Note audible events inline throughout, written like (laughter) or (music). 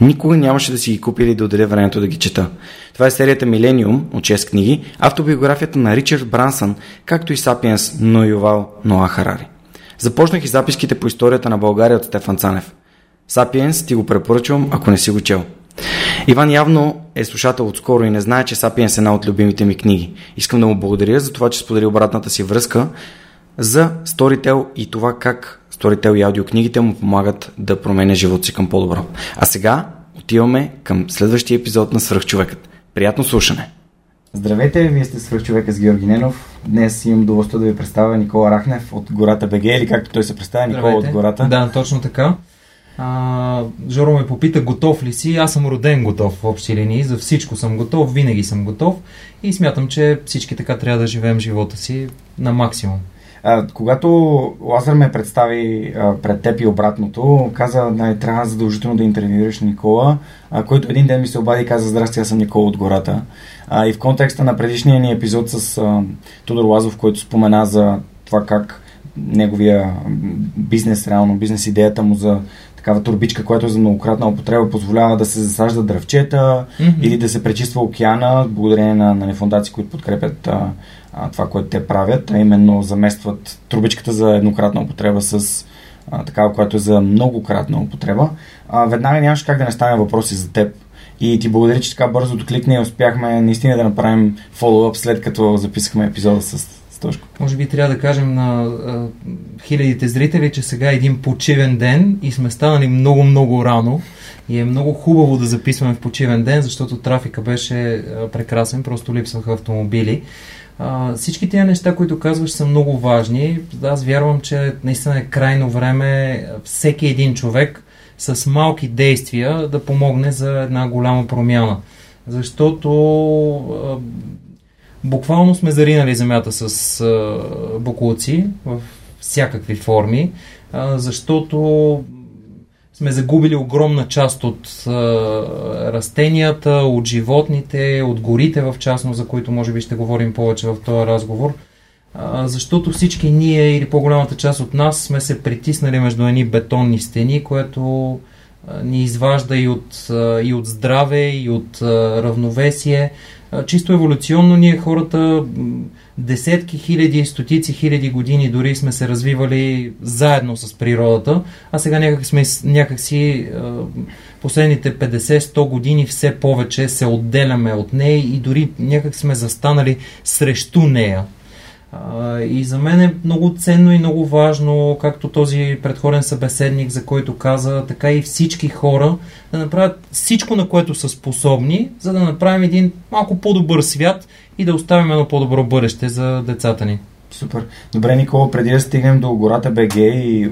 Никога нямаше да си ги купя или да отделя времето да ги чета. Това е серията Милениум от 6 книги, автобиографията на Ричард Брансън, както и Сапиенс но Ювал Ноа Харари. Започнах и записките по историята на България от Стефан Цанев. Сапиенс ти го препоръчвам, ако не си го чел. Иван явно е слушател отскоро и не знае, че Сапиенс е една от любимите ми книги. Искам да му благодаря за това, че сподели обратната си връзка за Storytel и това как Storytel и аудиокнигите му помагат да променя живота си към по-добро. А сега отиваме към следващия епизод на Свръхчовекът. Приятно слушане! Здравейте, вие сте Свръхчовека с Георги Ненов. Днес имам удоволствие да ви представя Никола Рахнев от Гората БГ или както той се представя, Никола Здравейте. от Гората. Да, точно така. А, Жоро ме попита готов ли си. Аз съм роден готов в общи линии. За всичко съм готов, винаги съм готов и смятам, че всички така трябва да живеем живота си на максимум. А, когато Лазар ме представи а, пред теб и обратното, каза, не, трябва задължително да интервюираш Никола, а, който един ден ми се обади и каза, здрасти, аз съм Никола от гората. А, и в контекста на предишния ни епизод с а, Тодор Лазов, който спомена за това как неговия бизнес, реално бизнес идеята му за такава турбичка, която е за многократна употреба позволява да се засажда дръвчета mm-hmm. или да се пречиства океана, благодарение на, на фундации, които подкрепят а, а, това, което те правят, а именно заместват трубичката за еднократна употреба с а, такава, която е за многократна употреба. А, веднага нямаше как да не стане въпроси за теб. И ти благодаря, че така бързо докликне и успяхме наистина да направим фоллоуап след като записахме епизода с Тошко. Може би трябва да кажем на а, хилядите зрители, че сега е един почивен ден и сме станали много-много рано. И е много хубаво да записваме в почивен ден, защото трафика беше а, прекрасен, просто липсваха автомобили. А, всички тези неща, които казваш, са много важни. Аз вярвам, че наистина е крайно време всеки един човек с малки действия да помогне за една голяма промяна. Защото буквално сме заринали земята с а, буклуци в всякакви форми, а, защото сме загубили огромна част от а, растенията, от животните, от горите в частност, за които може би ще говорим повече в този разговор. Защото всички ние или по-голямата част от нас сме се притиснали между едни бетонни стени, което ни изважда и от, и от здраве, и от равновесие. Чисто еволюционно ние хората десетки хиляди, стотици хиляди години дори сме се развивали заедно с природата, а сега някак, сме, някак си последните 50-100 години все повече се отделяме от нея и дори някак сме застанали срещу нея. И за мен е много ценно и много важно, както този предходен събеседник, за който каза, така и всички хора да направят всичко, на което са способни, за да направим един малко по-добър свят и да оставим едно по-добро бъдеще за децата ни. Супер. Добре, Никола, преди да стигнем до гората БГ и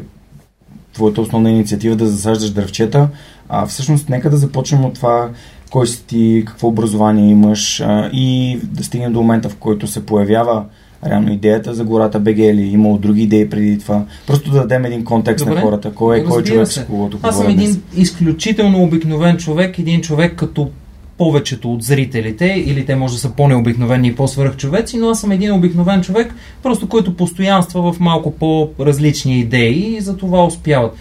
твоята основна инициатива да засаждаш дървчета, а, всъщност нека да започнем от това кой си ти, какво образование имаш а, и да стигнем до момента, в който се появява реално идеята за гората БГ или имало други идеи преди това. Просто да дадем един контекст Добре. на хората. Кой е, кой е човек, с когото Аз съм един изключително обикновен човек, един човек като повечето от зрителите, или те може да са по-необикновени и по-свръхчовеци, но аз съм един обикновен човек, просто който постоянства в малко по-различни идеи и за това успяват.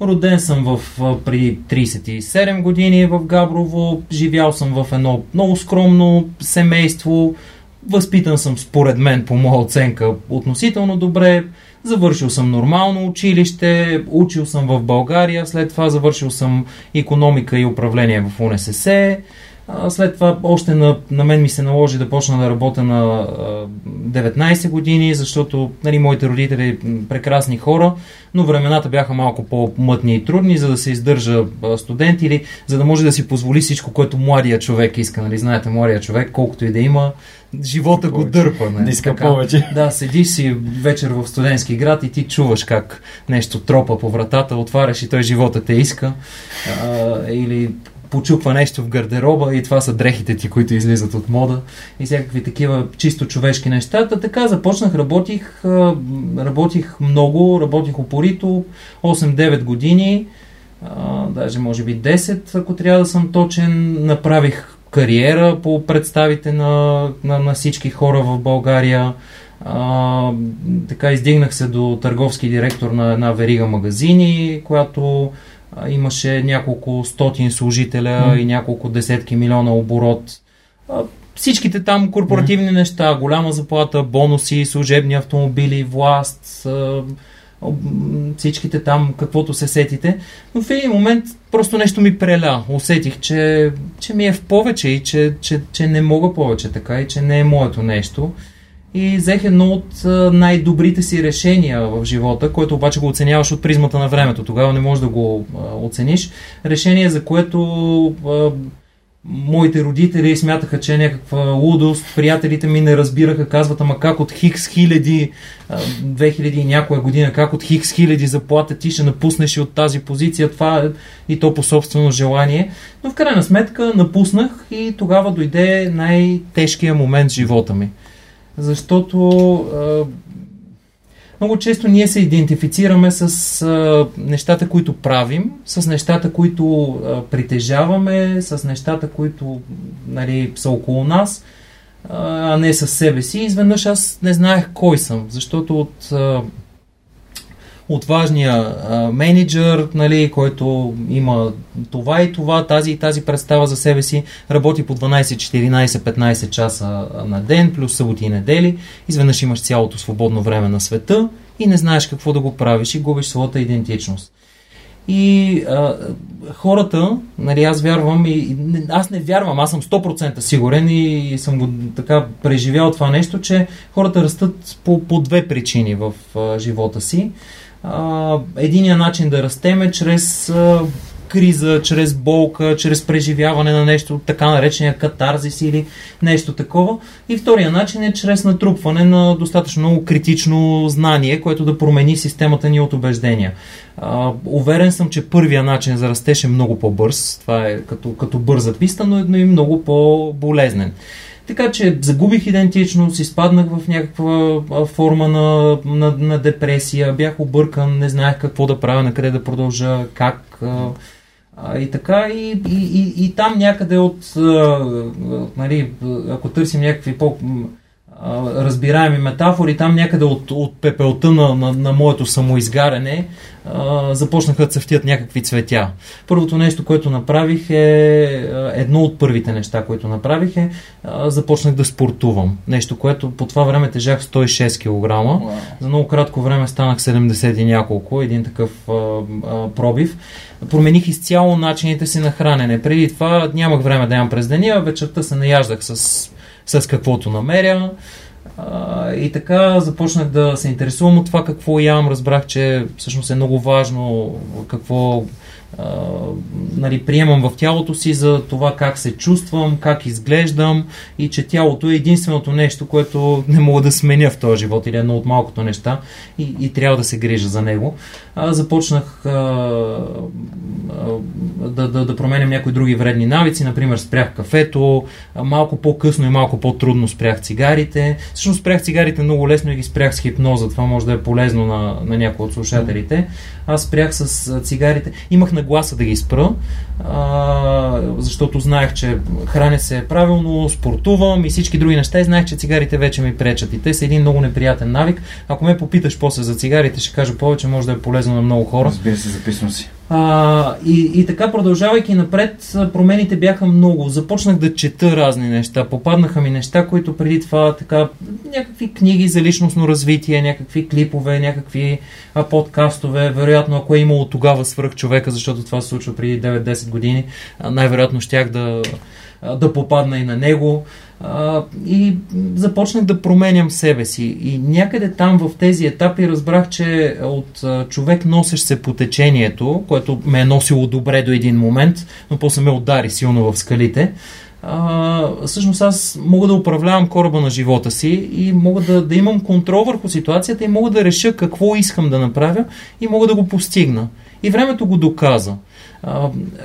Роден съм в, при 37 години в Габрово, живял съм в едно много скромно семейство, възпитан съм според мен по моя оценка относително добре, завършил съм нормално училище, учил съм в България, след това завършил съм економика и управление в УНСС, след това още на, на мен ми се наложи да почна да работя на а, 19 години, защото нали, моите родители прекрасни хора, но времената бяха малко по-мътни и трудни, за да се издържа студент или за да може да си позволи всичко, което младия човек иска. Нали? Знаете, младия човек, колкото и да има, живота го дърпа. Не, иска така. повече. Да, седиш си вечер в студентски град и ти чуваш как нещо тропа по вратата, отваряш и той живота те иска. А, или почупва нещо в гардероба и това са дрехите ти, които излизат от мода и всякакви такива чисто човешки неща. Та така започнах, работих, работих много, работих упорито, 8-9 години, даже може би 10, ако трябва да съм точен. Направих кариера по представите на, на, на всички хора в България. А, така издигнах се до търговски директор на една верига магазини, която имаше няколко стотин служителя mm. и няколко десетки милиона оборот. Всичките там корпоративни mm. неща, голяма заплата, бонуси, служебни автомобили, власт, всичките там, каквото се сетите. Но в един момент просто нещо ми преля. Усетих, че, че ми е в повече и че, че, че не мога повече така и че не е моето нещо и взех едно от най-добрите си решения в живота, което обаче го оценяваш от призмата на времето. Тогава не можеш да го оцениш. Решение, за което моите родители смятаха, че е някаква лудост, приятелите ми не разбираха, казват, ама как от хикс хиляди, 2000 и някоя година, как от хикс хиляди заплата ти ще напуснеш и от тази позиция, това е и то по собствено желание. Но в крайна сметка напуснах и тогава дойде най-тежкия момент в живота ми защото а, много често ние се идентифицираме с а, нещата, които правим, с нещата, които а, притежаваме, с нещата, които нали, са около нас, а не с себе си. Изведнъж аз не знаех кой съм, защото от а, от важния а, менеджер, нали, който има това и това, тази и тази представа за себе си, работи по 12, 14, 15 часа на ден, плюс съботи и недели, изведнъж имаш цялото свободно време на света и не знаеш какво да го правиш и губиш своята идентичност. И а, хората, нали, аз вярвам, и, аз не вярвам, аз съм 100% сигурен и, и съм го така преживял това нещо, че хората растат по, по две причини в а, живота си единия начин да растем е чрез криза, чрез болка, чрез преживяване на нещо, така наречения катарзис или нещо такова. И втория начин е чрез натрупване на достатъчно много критично знание, което да промени системата ни от убеждения. А, уверен съм, че първия начин за растеж е много по-бърз. Това е като, като бърза писта, но едно и много по-болезнен. Така че загубих идентичност, изпаднах в някаква форма на, на, на депресия, бях объркан, не знаех какво да правя, на къде да продължа, как. И така, и, и, и, и там някъде от, нали, ако търсим някакви по- разбираеми метафори, там някъде от, от пепелта на, на, на моето самоизгаряне а, започнаха да цъфтят някакви цветя. Първото нещо, което направих е, едно от първите неща, които направих е, а, започнах да спортувам. Нещо, което по това време тежах 106 кг. Wow. За много кратко време станах 70 и няколко, един такъв а, а, пробив. Промених изцяло начините си на хранене. Преди това нямах време да ям през деня, вечерта се наяждах с с каквото намеря. И така започнах да се интересувам от това какво ям. Разбрах, че всъщност е много важно какво нали, приемам в тялото си за това как се чувствам, как изглеждам и че тялото е единственото нещо, което не мога да сменя в този живот или едно от малкото неща и, и трябва да се грижа за него. А, започнах а, а, да, да, да променям някои други вредни навици, например спрях кафето, малко по-късно и малко по-трудно спрях цигарите. Всъщност спрях цигарите много лесно и ги спрях с хипноза, това може да е полезно на, на някои от слушателите. Аз спрях с цигарите, имах нагласа да ги спра, а, защото знаех, че храня се правилно, спортувам и всички други неща и знаех, че цигарите вече ми пречат. И те са един много неприятен навик. Ако ме попиташ после за цигарите, ще кажа повече, може да е полезно на много хора. Разбира се, записвам си. А, и, и така, продължавайки напред, промените бяха много. Започнах да чета разни неща. Попаднаха ми неща, които преди това така, някакви книги за личностно развитие, някакви клипове, някакви а, подкастове. Вероятно, ако е имало тогава свръх човека, защото това се случва преди 9-10 години, най-вероятно щях да, да попадна и на него. И започнах да променям себе си. И някъде там в тези етапи разбрах, че от човек носещ се по течението, което ме е носило добре до един момент, но после ме удари силно в скалите, а, всъщност аз мога да управлявам кораба на живота си и мога да, да имам контрол върху ситуацията и мога да реша какво искам да направя и мога да го постигна. И времето го доказа.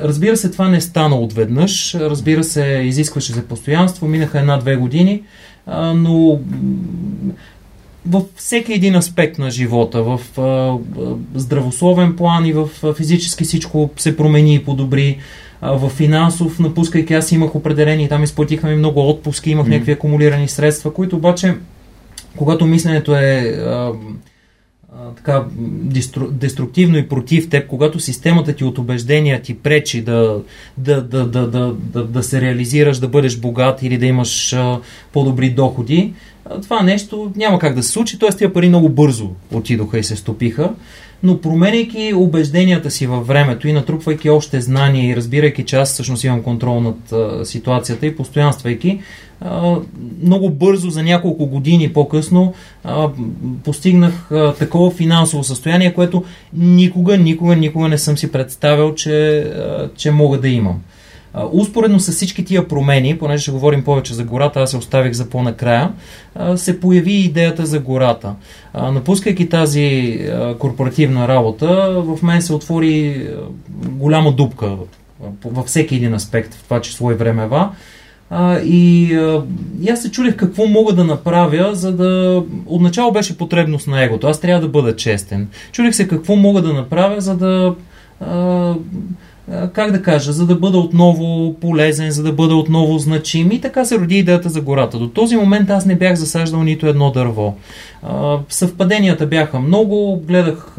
Разбира се, това не стана отведнъж. Разбира се, изискваше се постоянство. Минаха една-две години, но във всеки един аспект на живота, в здравословен план и в физически всичко се промени и подобри. В финансов, напускайки аз имах определени, там изплатихме много отпуски, имах mm. някакви акумулирани средства, които обаче, когато мисленето е така деструктивно и против теб, когато системата ти от убеждения ти пречи да, да, да, да, да, да, да се реализираш, да бъдеш богат или да имаш а, по-добри доходи, а, това нещо няма как да се случи, т.е. тия пари много бързо отидоха и се стопиха но променяйки убежденията си във времето и натрупвайки още знания и разбирайки, че аз всъщност имам контрол над а, ситуацията и постоянствайки, много бързо, за няколко години по-късно, постигнах такова финансово състояние, което никога, никога, никога не съм си представил, че, че мога да имам. Успоредно с всички тия промени, понеже ще говорим повече за гората, аз се оставих за по-накрая, се появи идеята за гората. Напускайки тази корпоративна работа, в мен се отвори голяма дупка във всеки един аспект, в това число и времева. А, и, а, и аз се чудех какво мога да направя, за да... Отначало беше потребност на егото. Аз трябва да бъда честен. Чудех се какво мога да направя, за да... А, как да кажа, за да бъда отново полезен, за да бъда отново значим. И така се роди идеята за гората. До този момент аз не бях засаждал нито едно дърво. Съвпаденията бяха много. Гледах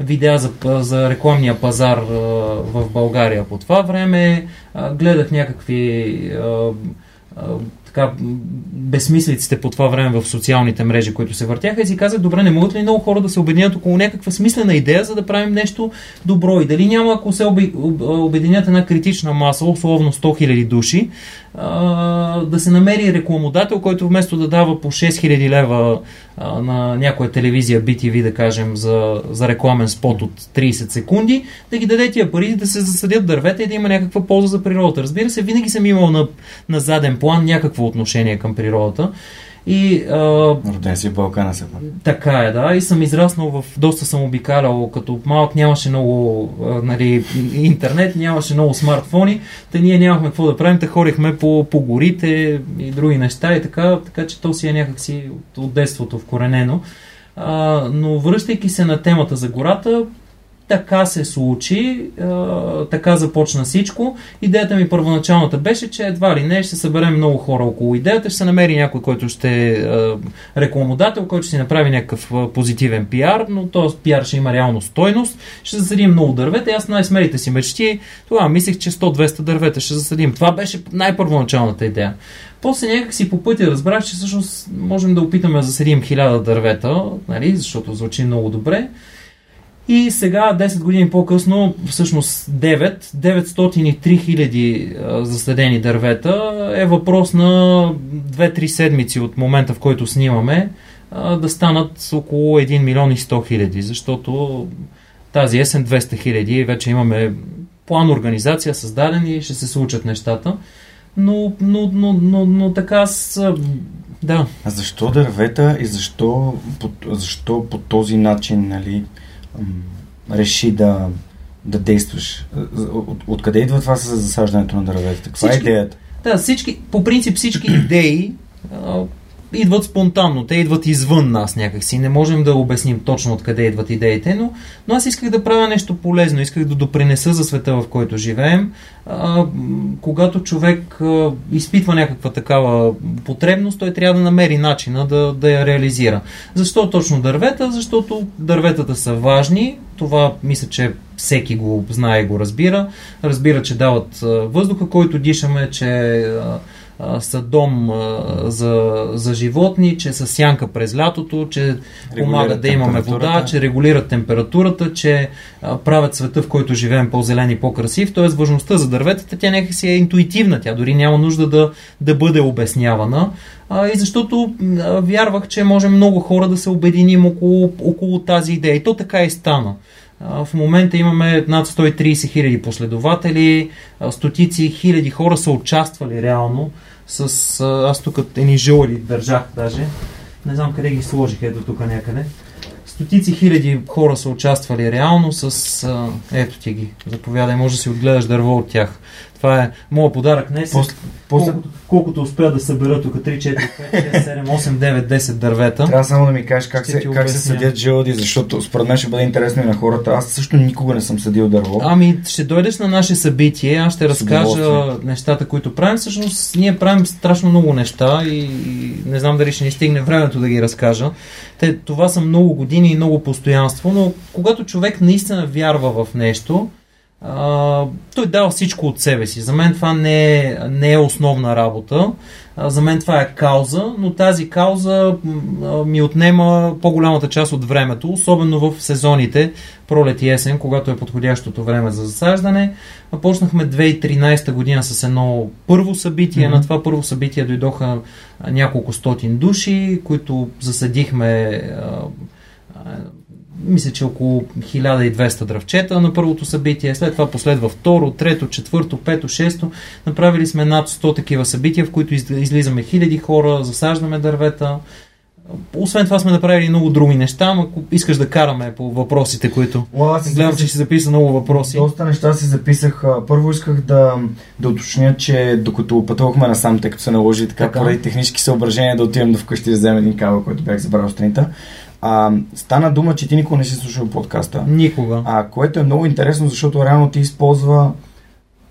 видеа за, за рекламния пазар в България по това време. Гледах някакви така, безсмислиците по това време в социалните мрежи, които се въртяха и си казах, добре, не могат ли много хора да се обединят около някаква смислена идея, за да правим нещо добро и дали няма, ако се обединят една критична маса, условно 100 000 души, да се намери рекламодател, който вместо да дава по 6000 лева на някоя телевизия BTV, да кажем, за, за рекламен спот от 30 секунди, да ги даде тия пари, да се засадят дървета и да има някаква полза за природата. Разбира се, винаги съм имал на, на заден план някакво отношение към природата. И, а, Роден си в Балкана се Така е, да. И съм израснал в... Доста съм обикалял. Като малък нямаше много а, нали, интернет, нямаше много смартфони. Та ние нямахме какво да правим. Та ходихме по, по горите и други неща. И така, така че то си е някакси от, от детството вкоренено. А, но връщайки се на темата за гората, така се случи, така започна всичко. Идеята ми първоначалната беше, че едва ли не ще съберем много хора около идеята, ще се намери някой, който ще е рекламодател, който ще си направи някакъв позитивен пиар, но този пиар ще има реално стойност. Ще засадим много дървета и аз най-смелите си мечти, тогава мислех, че 100-200 дървета ще засадим. Това беше най-първоначалната идея. После някак си по пътя разбрах, че всъщност можем да опитаме да засадим 1000 дървета, нали, защото звучи много добре. И сега, 10 години по-късно, всъщност 9, 903 хиляди заседени дървета е въпрос на 2-3 седмици от момента, в който снимаме, да станат около 1 милион и 100 хиляди, защото тази есен 200 хиляди, вече имаме план организация създаден и ще се случат нещата. Но, но, но, но, но така с... Да. А защо дървета и защо защо по този начин нали, реши да, да действаш? От, откъде идва това с засаждането на дървета? Каква е всички, е идеята? Да, всички, по принцип всички идеи идват спонтанно, те идват извън нас някакси. Не можем да обясним точно откъде идват идеите, но, но аз исках да правя нещо полезно, исках да допринеса за света, в който живеем. А, когато човек а, изпитва някаква такава потребност, той трябва да намери начина да, да я реализира. Защо точно дървета? Защото дърветата са важни, това мисля, че всеки го знае и го разбира. Разбира, че дават въздуха, който дишаме, че са дом за, за животни, че са сянка през лятото, че помагат да имаме вода, че регулират температурата, че правят света, в който живеем по-зелен и по-красив. Тоест важността за дърветата, тя някакси е интуитивна, тя дори няма нужда да, да бъде обяснявана. А, и защото а, вярвах, че може много хора да се обединим около, около тази идея. И то така и стана. В момента имаме над 130 хиляди последователи, стотици хиляди хора са участвали реално с... Аз тук едни жълъди държах даже. Не знам къде ги сложих, ето тук някъде. Стотици хиляди хора са участвали реално с... Ето ти ги. Заповядай, може да си отгледаш дърво от тях. Това е моят подарък днес. После, после... Колкото, колкото успея да събера тук 3, 4, 5, 6, 7, 8, 9, 10 дървета. Трябва само да ми кажеш как, се, как се съдят жълъди, защото според мен ще бъде интересно и на хората. Аз също никога не съм съдил дърво. Ами, ще дойдеш на наше събитие, аз ще разкажа нещата, които правим. Всъщност, ние правим страшно много неща и, и не знам дали ще ни стигне времето да ги разкажа. Те, това са много години и много постоянство, но когато човек наистина вярва в нещо, а, той дава всичко от себе си. За мен това не е, не е основна работа. А, за мен това е кауза, но тази кауза а, ми отнема по-голямата част от времето, особено в сезоните пролет и есен, когато е подходящото време за засаждане. А, почнахме 2013 година с едно първо събитие. Mm-hmm. На това първо събитие дойдоха няколко стотин души, които засадихме мисля, че около 1200 дръвчета на първото събитие. След това последва второ, трето, четвърто, пето, шесто. Направили сме над 100 такива събития, в които излизаме хиляди хора, засаждаме дървета. Освен това сме направили много други неща, но ако искаш да караме по въпросите, които... Well, Гледам, че си записа много въпроси. Доста неща си записах. Първо исках да, да уточня, че докато пътувахме насам, тъй като се наложи така, така. поради технически съображения да отидем до вкъщи да вземем един кабел, който бях забрал сутринта, а, стана дума, че ти никога не си слушал подкаста. Никога. А, което е много интересно, защото реално ти използва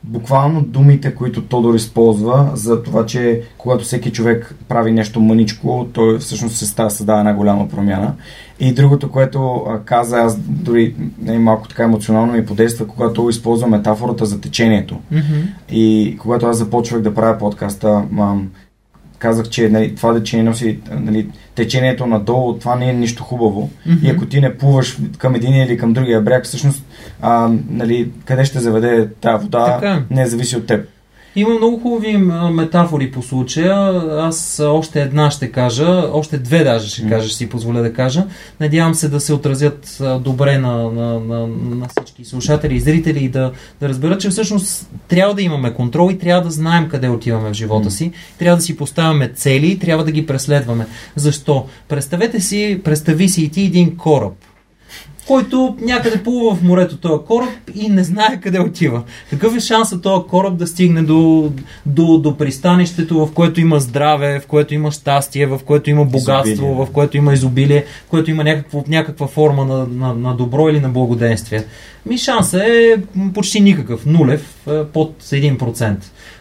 буквално думите, които Тодор използва за това, че когато всеки човек прави нещо мъничко, той всъщност се става, създава една голяма промяна. И другото, което каза, аз дори не, малко така емоционално ми подейства, когато използвам метафората за течението. Mm-hmm. И когато аз започвах да правя подкаста, мам, казах, че нали, това течение носи нали, течението надолу, това не е нищо хубаво. Mm-hmm. И ако ти не плуваш към един или към другия бряг, всъщност а, нали, къде ще заведе тази вода, така. не зависи от теб. Има много хубави метафори по случая. Аз още една ще кажа, още две даже ще кажа, ще си позволя да кажа. Надявам се да се отразят добре на, на, на, на всички слушатели и зрители и да, да разберат, че всъщност трябва да имаме контрол и трябва да знаем къде отиваме в живота си. Трябва да си поставяме цели и трябва да ги преследваме. Защо? Представете си, представи си и ти един кораб който някъде плува в морето този кораб и не знае къде отива. Какъв е шансът този кораб да стигне до, до, до пристанището, в което има здраве, в което има щастие, в което има богатство, изобилие. в което има изобилие, в което има някаква, някаква форма на, на, на добро или на благоденствие? Ми шансът е почти никакъв, нулев, е, под 1%.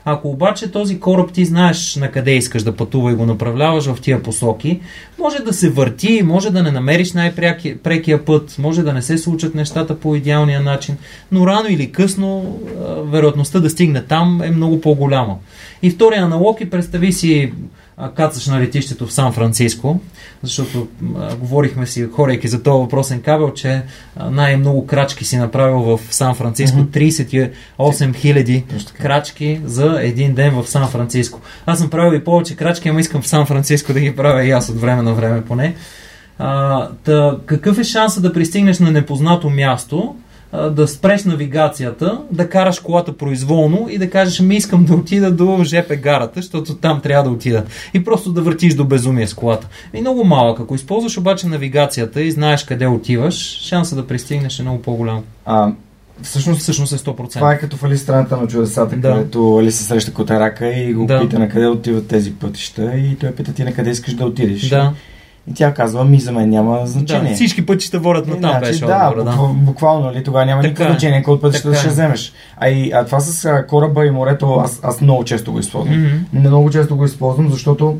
Ако обаче този кораб ти знаеш на къде искаш да пътува и го направляваш в тия посоки, може да се върти, може да не намериш най-прекия път, може да не се случат нещата по идеалния начин, но рано или късно вероятността да стигне там е много по-голяма. И втория аналог и представи си кацаш на летището в Сан Франциско, защото а, говорихме си, хорейки за този въпросен кабел, че най-много крачки си направил в Сан Франциско. Mm-hmm. 38 хиляди крачки за един ден в Сан Франциско. Аз съм правил и повече крачки, ама искам в Сан Франциско да ги правя и аз от време на време поне. А, та, какъв е шанса да пристигнеш на непознато място, да спреш навигацията, да караш колата произволно и да кажеш, ми искам да отида до ЖП гарата, защото там трябва да отида. И просто да въртиш до безумие с колата. И много малък. Ако използваш обаче навигацията и знаеш къде отиваш, шанса да пристигнеш е много по-голям. А, всъщност, Всъщност е 100%. това е като в Али страната на чудесата, Да. където Али се среща Котарака и го Да. пита на къде отиват тези пътища и той пита ти на къде искаш да отидеш. Да, И тя казва, ми за мен няма значение. да, всички пътища водят на там, Значи, беше да, отговора, да. буква- буквално, нали, тогава няма Така никакво е. значение от пътища Така ще е. вземеш. А, и, а това с кораба и морето, аз, аз много често го използвам. Мгм. Много често го използвам, защото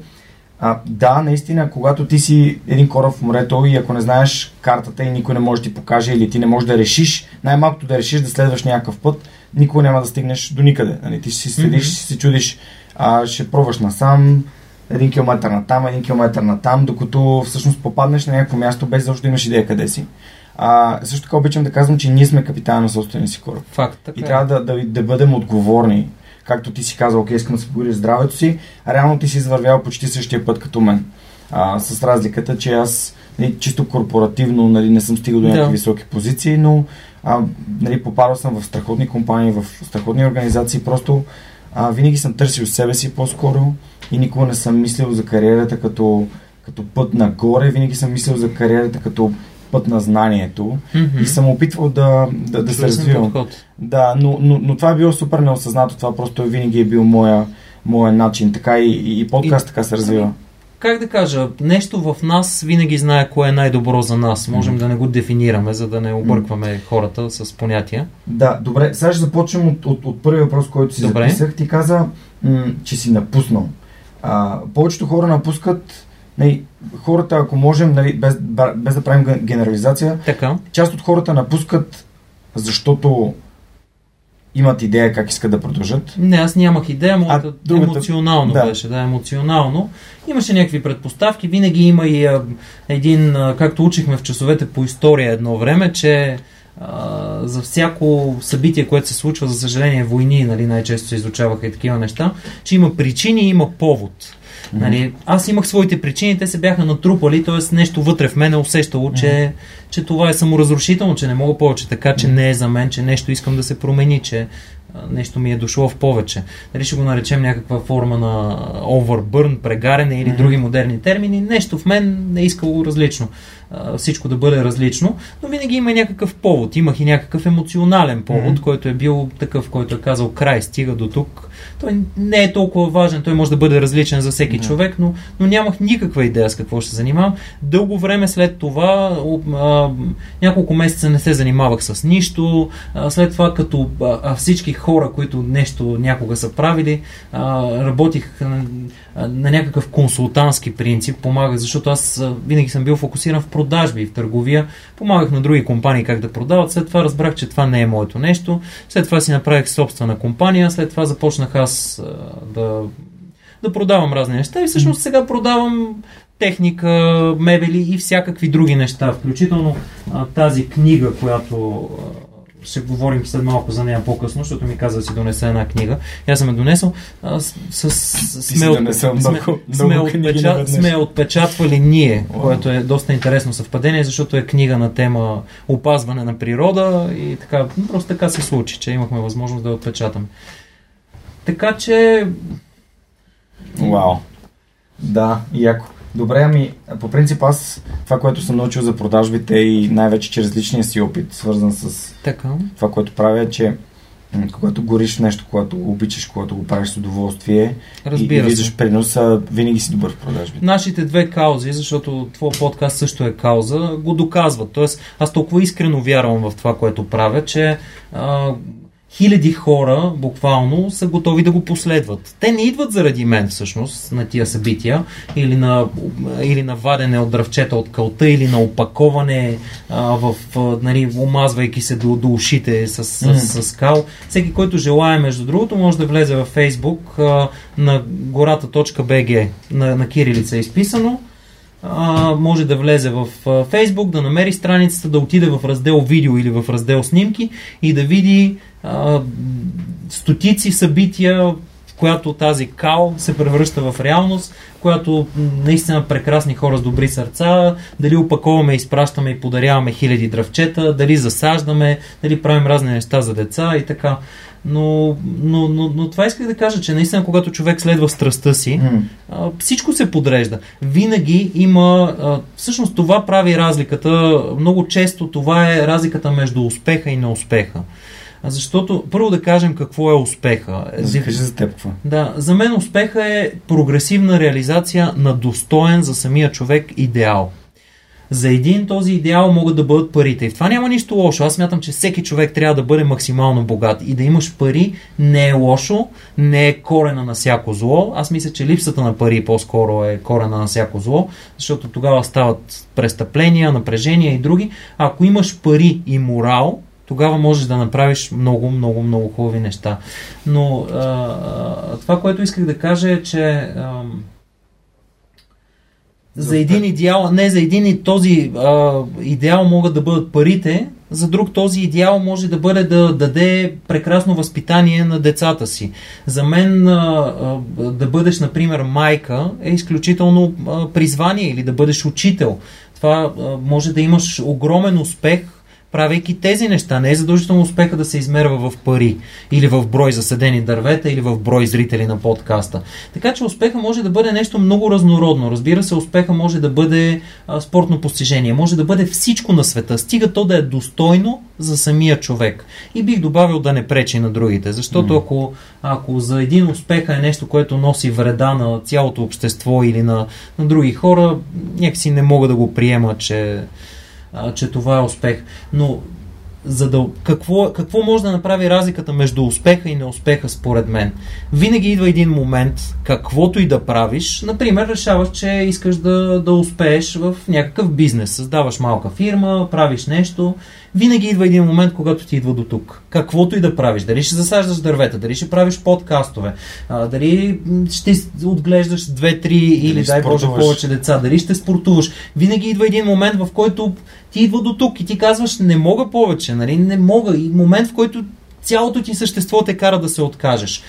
а, да, наистина, когато ти си един кораб в морето и ако не знаеш картата и никой не може да ти покаже или ти не можеш да решиш, най-малкото да решиш да следваш някакъв път, никога няма да стигнеш до никъде. Нали? Ти си седиш, Мгм. си се чудиш, а, ще пробваш насам, един километър на там, един километър на там, докато всъщност попаднеш на някакво място без защо да имаш идея къде си. А, също така обичам да казвам, че ние сме капитана на собствения си кораб. Факт, така И е. трябва да, да, да бъдем отговорни. Както ти си казал, окей, искам да се погрижа здравето си, а реално ти си извървял почти същия път като мен. А, с разликата, че аз нали, чисто корпоративно нали, не съм стигал до някакви Да. високи позиции, но а, нали, попадал съм в страхотни компании, в страхотни организации. Просто а, винаги съм търсил себе си по-скоро и никога не съм мислил за кариерата като, като път нагоре, винаги съм мислил за кариерата като път на знанието Мгм. и съм опитвал да, да, да се развивам. подход. Да, но, но, но това е било супер неосъзнато. Това просто винаги е бил моя, моя начин. Така и, и, подкаст И- така се развива. как да кажа, нещо в нас винаги знае кое е най-добро за нас. Можем Мгм. да не го дефинираме, за да не объркваме хората с понятия. Да, добре. Сега ще започнем от, от, от първия въпрос, който си Добре. записах. Ти каза, м- че си напуснал. А, повечето хора напускат. Нали, хората, ако можем, нали, без, без да правим ген- генерализация, Така. част от хората напускат, защото имат идея как искат да продължат. Не, аз нямах идея, моята другата- емоционално да. беше, да, емоционално. Имаше някакви предпоставки, винаги има и а, един, а, както учихме в часовете по история едно време, че а, за всяко събитие, което се случва, за съжаление, войни, нали, най-често се изучаваха и такива неща, че има причини и има повод. Нали, аз имах своите причини, те се бяха натрупали, т.е. нещо вътре в мен е усещало, че, че това е саморазрушително, че не мога повече така, че не е за мен, че нещо искам да се промени, че нещо ми е дошло в повече. Дали ще го наречем някаква форма на overburn, прегарене или Мгм. други модерни термини, нещо в мен е искало различно. Всичко да бъде различно, но винаги има някакъв повод. Имах и някакъв емоционален повод, Мгм. който е бил такъв, който е казал край, стига до тук. Той не е толкова важен, той може да бъде различен за всеки Да. човек, но, но нямах никаква идея с какво ще се занимавам. Дълго време след това, а, няколко месеца не се занимавах с нищо. А, след това, като а, всички хора, които нещо някога са правили, а, работих на, на някакъв консултантски принцип, помагах, защото аз винаги съм бил фокусиран в продажби и в търговия. Помагах на други компании как да продават. След това разбрах, че това не е моето нещо. След това си направих собствена компания. След това започнах аз да, да продавам разни неща. И всъщност сега продавам техника, мебели и всякакви други неща. Включително тази книга, която ще говорим след малко за нея по-късно, защото ми каза да си донеса една книга. И Аз съм я донесъл. А, с, с, с, сме, от- сме, много- сме, много отпечат, сме отпечатвали ние, Уау. което е доста интересно съвпадение, защото е книга на тема опазване на природа и така, просто така се случи, че имахме възможност да я отпечатаме. Така че Вау. Да, яко. Добре, ами по принцип аз това, което съм научил за продажбите и най-вече чрез личния си опит, свързан с така. това, което правя, е, че когато гориш нещо, когато обичаш, когато го правиш с удоволствие и, и Разбира виждаш приноса, винаги си добър в продажбите. Нашите две каузи, защото твой подкаст също е кауза, го доказват. Тоест, аз толкова искрено вярвам в това, което правя, че а, хиляди хора буквално са готови да го последват. Те не идват заради мен всъщност на тия събития или на, или на вадене от дръвчета от кълта или на опаковане а, в, а, нали, омазвайки се до, до ушите с, с, Мгм. с, с кал. Всеки, който желая, между другото, може да влезе във Facebook а, на гората.bg на, на кирилица е изписано може да влезе в а, Facebook, да намери страницата, да отиде в раздел видео или в раздел снимки и да види стотици събития, която тази кал се превръща в реалност, която наистина прекрасни хора с добри сърца, дали опаковаме, изпращаме и подаряваме хиляди дръвчета, дали засаждаме, дали правим разни неща за деца и така. Но, но, но, но това исках да кажа, че наистина, когато човек следва страстта си, а, всичко се подрежда. Винаги има. А, всъщност това прави разликата. Много често това е разликата между успеха и неуспеха. А Защото, първо да кажем какво е успеха. За, кажи за теб какво. Да, за мен успеха е прогресивна реализация на достоен за самия човек идеал. За един този идеал могат да бъдат парите. И в това няма нищо лошо. Аз смятам, че всеки човек трябва да бъде максимално богат. И да имаш пари не е лошо, не е корена на всяко зло. Аз мисля, че липсата на пари по-скоро е корена на всяко зло, защото тогава стават престъпления, напрежения и други. Ако имаш пари и морал, тогава можеш да направиш много, много, много хубави неща. Но а, а, това, което исках да кажа е, че а, за един идеал, не за един и този а, идеал могат да бъдат парите, за друг този идеал може да бъде да даде прекрасно възпитание на децата си. За мен а, а, да бъдеш, например, майка е изключително а, призвание или да бъдеш учител. Това а, може да имаш огромен успех правейки тези неща. Не е задължително успеха да се измерва в пари или в брой заседени дървета или в брой зрители на подкаста. Така че успеха може да бъде нещо много разнородно. Разбира се, успеха може да бъде а, спортно постижение, може да бъде всичко на света, стига то да е достойно за самия човек. И бих добавил да не пречи на другите, защото ако, ако за един успеха е нещо, което носи вреда на цялото общество или на, на други хора, някакси не мога да го приема, че а, че това е успех. Но за да, какво, какво може да направи разликата между успеха и неуспеха според мен? Винаги идва един момент, каквото и да правиш, например, решаваш, че искаш да, да успееш в някакъв бизнес, създаваш малка фирма, правиш нещо, винаги идва един момент, когато ти идва до тук. Каквото и да правиш, дали ще засаждаш дървета, дали ще правиш подкастове, а, дали ще отглеждаш две-три или дай Боже повече деца, дали ще спортуваш. Винаги идва един момент, в който ти идва до тук и ти казваш, не мога повече, нали? не мога. И момент, в който цялото ти същество те кара да се откажеш.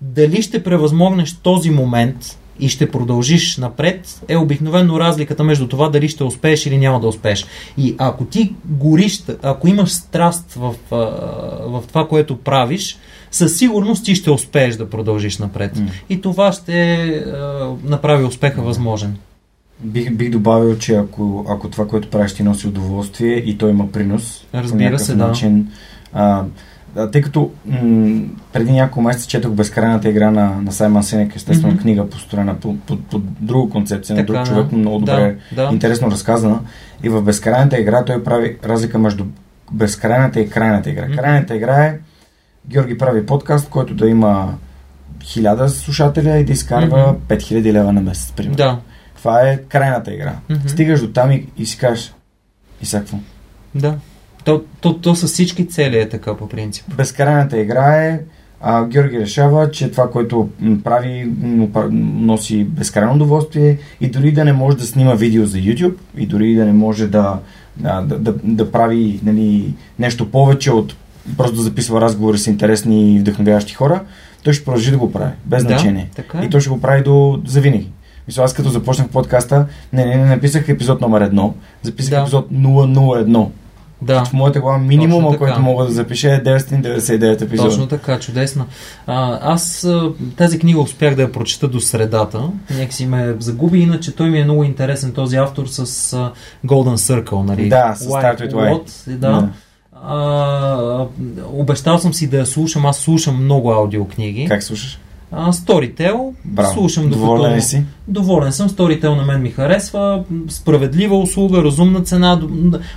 Дали ще превъзмогнеш този момент и ще продължиш напред, е обикновено разликата между това дали ще успееш или няма да успееш. И ако ти гориш, ако имаш страст в, в това, което правиш, със сигурност ти ще успееш да продължиш напред. М. И това ще а, направи успеха възможен. Бих, бих добавил, че ако, ако това, което правиш, ти носи удоволствие и то има принос, Разбира по се, да. начин. А, тъй като м- преди няколко месеца четох безкрайната игра на, на Саймън Сенек, естествено Мгм. книга, построена по, по, по друга концепция, на Така, друг да. човек, но много добре, Да, да. интересно разказана. И в безкрайната игра той прави разлика между безкрайната и крайната игра. Мгм. Крайната игра е Георги прави подкаст, който да има хиляда слушателя и да изкарва Мгм. 5000 лева на месец, примерно. Да, Това е крайната игра. Мгм. Стигаш до там и, и си кажеш, и сега какво? да. То, то, то с всички цели е така по принцип. Безкрайната игра е, а, Георги решава, че това, което прави, носи безкрайно удоволствие и дори да не може да снима видео за YouTube и дори да не може да, да, да, да, да прави нали, нещо повече от просто да записва разговори с интересни и вдъхновяващи хора, той ще продължи да го прави, без Да, значение. така е. И той ще го прави до завинаги. Мисля, аз като започнах подкаста, не, не, не написах епизод номер едно, записах Да. епизод 001. Да. В моята глава минимума, който мога да запиша е 999 епизода. Точно така, чудесно. А, аз тази книга успях да я прочета до средата. Някакси ме загуби, иначе той ми е много интересен този автор с а, Golden Circle, нали? Да, с Start with Why. What, да. А, обещал съм си да я слушам, аз слушам много аудиокниги. Как слушаш? А, Storytel, Браво. слушам Доволен докато... ли си? Доволен съм, Storytel на мен ми харесва, справедлива услуга, разумна цена,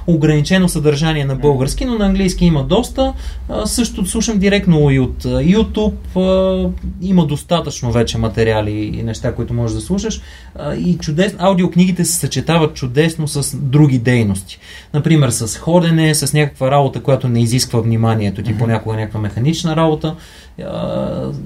ограничено съдържание на български, но на английски има доста. А, също слушам директно и от YouTube, а, има достатъчно вече материали и неща, които можеш да слушаш. А, и чудесно, аудиокнигите се съчетават чудесно с други дейности. Например, с ходене, с някаква работа, която не изисква вниманието ти, понякога някаква механична работа,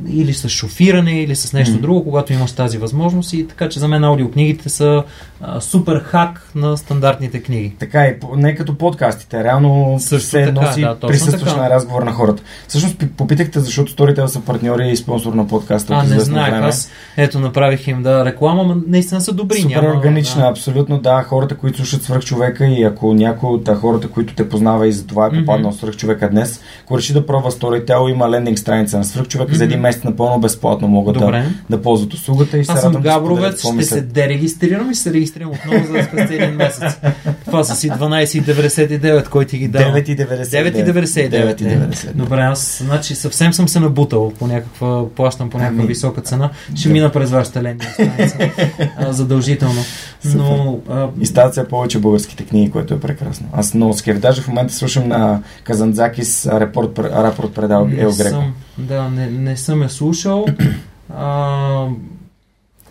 или с шофиране или с нещо Мгм. друго, когато имаш тази възможност. И така че за мен аудиокнигите са а, супер хак на стандартните книги. Така и по- не като подкастите, реално Също се така, носи да, присъстваш така. на разговор на хората. Всъщност пи- попитахте, защото Storytel са партньори и спонсор на подкаста А, не знаех. време. Аз ето направих им да реклама, но наистина са добри. Супер няма, органична, да. абсолютно да. Хората, които слушат свръх човека и ако някой от хората, които те познава и за това е попаднал в свръх човека днес, ако реши да пробва Storytel, има лендинг страница на свръх човека за един месец напълно безплатно могат да, Добре. да ползват услугата и се Аз съм Габровец, ще се дерегистрирам и се регистрирам отново, за да спестя един месец. Това са си 12,99, кой ти ги дава. 9,99. 9,99. 9,99. Добре, аз значи съвсем съм се набутал по някаква, плащам по някаква Ами, висока цена. Ще да. мина през вашата лендинг страница. (laughs) а, задължително. Но а, И стават все повече българските книги, което е прекрасно. Аз много скеф. Даже в момента слушам на Казанзакис рапорт, рапорт пред Ел Греко. да, не, не съм я слушал. (clears throat) А,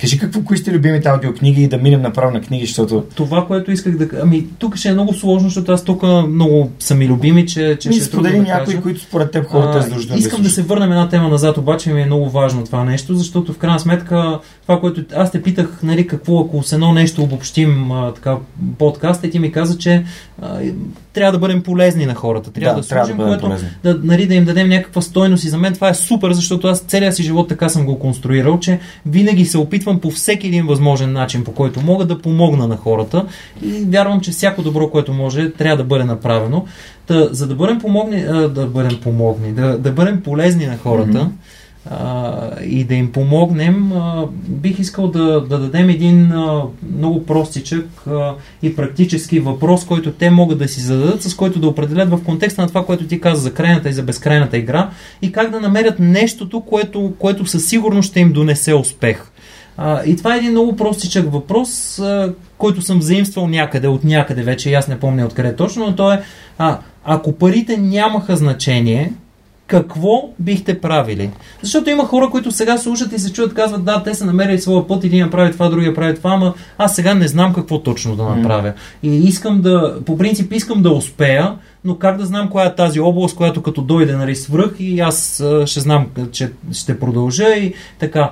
Кажи какво, кои сте любимите аудиокниги и да минем направо на книги, защото това, което исках да... Ами, тук ще е много сложно, защото аз тук много са ми любими, че, че ми ще е сподели да някои, кажа. които според теб хората е А, задължително Искам да слушат. се върнем една тема назад, обаче ми е много важно това нещо, защото в крайна сметка това, което аз те питах, нали, какво ако с едно нещо обобщим а, така, подкаста и ти ми каза, че а, трябва да бъдем полезни на хората, трябва да, да, трябва да служим, което полезни. да, нали, да им дадем някаква стойност и за мен това е супер, защото аз целия си живот така съм го конструирал, че винаги се опитвам по всеки един възможен начин, по който мога да помогна на хората и вярвам, че всяко добро, което може, трябва да бъде направено. Та, за да бъдем помогни, а, да бъдем помогни, да, да бъдем полезни на хората, Мгм. А, и да им помогнем, а, бих искал да, да дадем един а, много простичък а, и практически въпрос, който те могат да си зададат, с който да определят в контекста на това, което ти каза за крайната и за безкрайната игра и как да намерят нещото, което, което със сигурност ще им донесе успех. А, и това е един много простичък въпрос, а, който съм заимствал някъде, от някъде вече, аз не помня откъде точно, но то е, а, ако парите нямаха значение, какво бихте правили? Защото има хора, които сега слушат и се чуят, казват, да, те са намерили своя път, един прави това, другия прави това, ама аз сега не знам какво точно да направя. И искам да, по принцип искам да успея, но как да знам коя е тази област, която като дойде нали, свръх и аз ще знам, че ще продължа и така.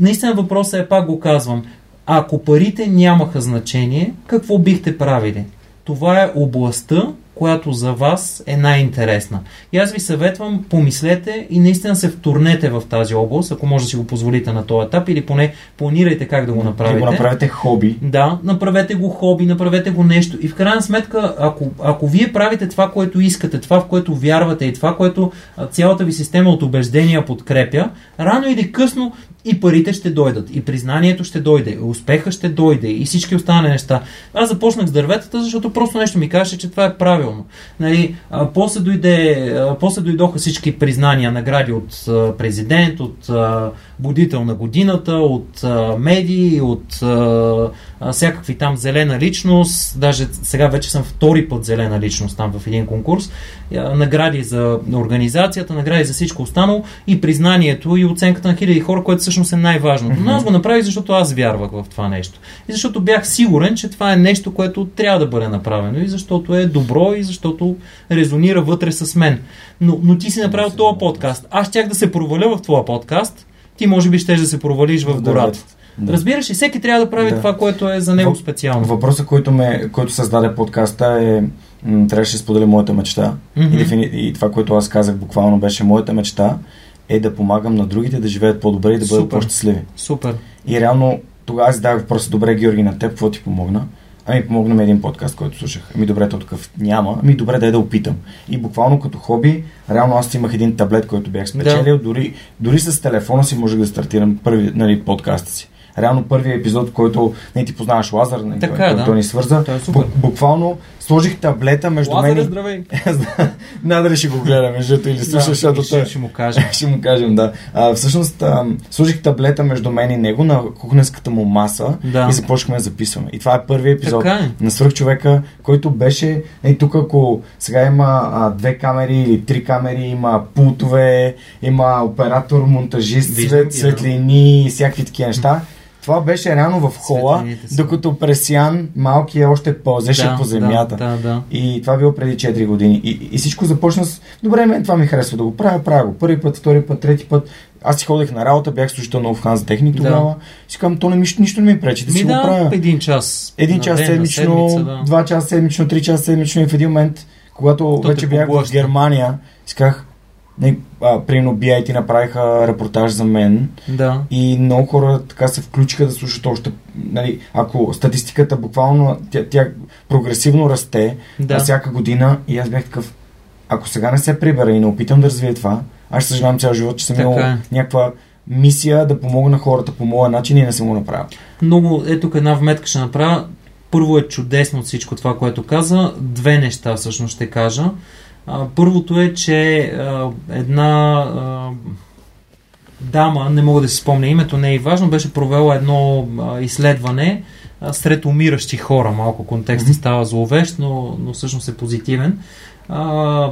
Наистина въпросът е, пак го казвам, ако парите нямаха значение, какво бихте правили? Това е областта, която за вас е най-интересна. И аз ви съветвам, помислете и наистина се втурнете в тази област, ако може да си го позволите на този етап, или поне планирайте как да го Да направите. го направите хоби. Да, направете го хоби, направете го нещо. И в крайна сметка, ако, ако вие правите това, което искате, това, в което вярвате и това, което цялата ви система от убеждения подкрепя, рано или късно и парите ще дойдат, и признанието ще дойде, и успеха ще дойде, и всички останали неща. Аз започнах с дърветата, защото просто нещо ми каже, че това е правилно. Нали, а, после, дойде, а, после дойдоха всички признания, награди от а, президент, от а, будител на годината, от а, медии, от а, всякакви там зелена личност. Даже сега вече съм втори път зелена личност там в един конкурс. Награди за организацията, награди за всичко останало и признанието и оценката на хиляди хора, което всъщност е най-важното. Но аз го направих, защото аз вярвах в това нещо. И защото бях сигурен, че това е нещо, което трябва да бъде направено и защото е добро и защото резонира вътре с мен. Но, но ти си направил този подкаст. Аз щях да се проваля в твоя подкаст, ти може би ще да се провалиш в гората. Да. Разбираш ли, всеки трябва да прави Да. това, което е за него специално. Въпросът, който, ме, който създаде подкаста е м, трябваше да споделя моята мечта. Мгм. И, дефини... и това, което аз казах буквално беше моята мечта е да помагам на другите да живеят по-добре и да бъдат по-щастливи. Супер. И реално тогава аз задах въпроса, добре, Георги, на теб, какво ти помогна? Ами помогна ми един подкаст, който слушах. Ами добре, то такъв няма. Ами добре, да е да опитам. И буквално като хоби, реално аз имах един таблет, който бях спечелил. Дори, дори с телефона си можех да стартирам първи нали, подкаста си. Реално първият епизод, който не ти познаваш Лазар, нали, Така той, е, който да. ни свърза. Е буквално сложих таблета между Лазаре, мен и... здравей! (laughs) Надали ще го гледа, между другото, или слушаш, Да, защото ще, ще му кажа. (laughs) Ще му кажем, да. А, всъщност, а, сложих таблета между мен и него на кухненската му маса Да. и започнахме да записваме. И това е първият епизод Така е. на свръхчовека, който беше... Е, тук ако сега има а, две камери или три камери, има пултове, има оператор, монтажист, свет, светлини и всякакви такива неща. Това беше реално в хола, Светлините докато Пресян малкият още пълзеше Да, по земята. Да, да, да. И това било преди 4 години. И, и всичко започна с... Добре, мен това ми харесва да го правя, правя го. Първи път, втори път, трети път. Аз си ходех на работа, бях слушател на Офхан за техник Да. тогава. Си казвам, то не ми, нищо не ми пречи да Ми си го да, правя. един час. Един час ден, седмично, седмица, да. два часа седмично, три часа седмично и в един момент, когато То вече бях в. Германия, си казах, не, а, примерно BIT направиха репортаж за мен Да. и много хора така се включиха да слушат още. Нали, ако статистиката буквално тя, тя прогресивно расте Да. на всяка година и аз бях такъв, ако сега не се прибера и не опитам да развия това, аз съжалявам цял живот, че съм Така имал е. някаква мисия да помогна на хората по моя начин и не съм го направил. Много, ето тук една вметка ще направя. Първо е чудесно всичко това, което каза. Две неща всъщност ще кажа. А, първото е, че а, една а, дама, не мога да си спомня името, не е и важно, беше провела едно а, изследване а, сред умиращи хора. Малко контекстът става зловещ, но, но всъщност е позитивен. А,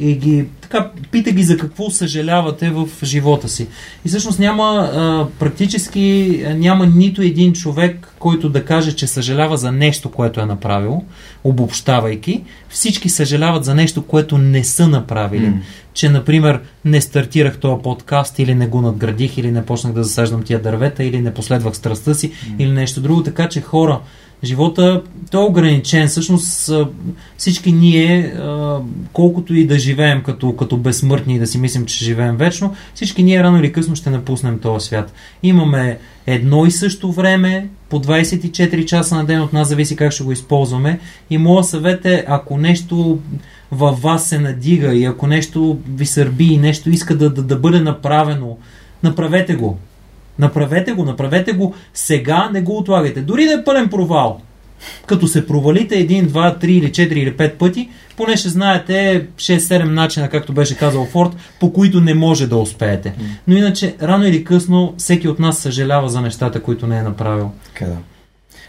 и ги, така, пита ги за какво съжалявате в живота си. И всъщност няма а, практически няма нито един човек, който да каже, че съжалява за нещо, което е направил, обобщавайки. Всички съжаляват за нещо, което не са направили. М. Че, например, не стартирах този подкаст или не го надградих, или не почнах да засаждам тия дървета, или не последвах страстта си, или нещо друго. Така че хора, живота той е ограничен. Всъщност всички ние, колкото и да живеем като, като безсмъртни и да си мислим, че живеем вечно, всички ние рано или късно ще напуснем този свят. Имаме едно и също време, по 24 часа на ден от нас зависи как ще го използваме. И моят съвет е, ако нещо във вас се надига и ако нещо ви сърби и нещо иска да, да, да бъде направено, направете го. Направете го, направете го сега, не го отлагайте. Дори да е пълен провал. Като се провалите един, два, три или четири или пет пъти, поне ще знаете 6-7 начина, както беше казал Форд, по които не може да успеете. Но иначе, рано или късно, всеки от нас съжалява за нещата, които не е направил. Така да.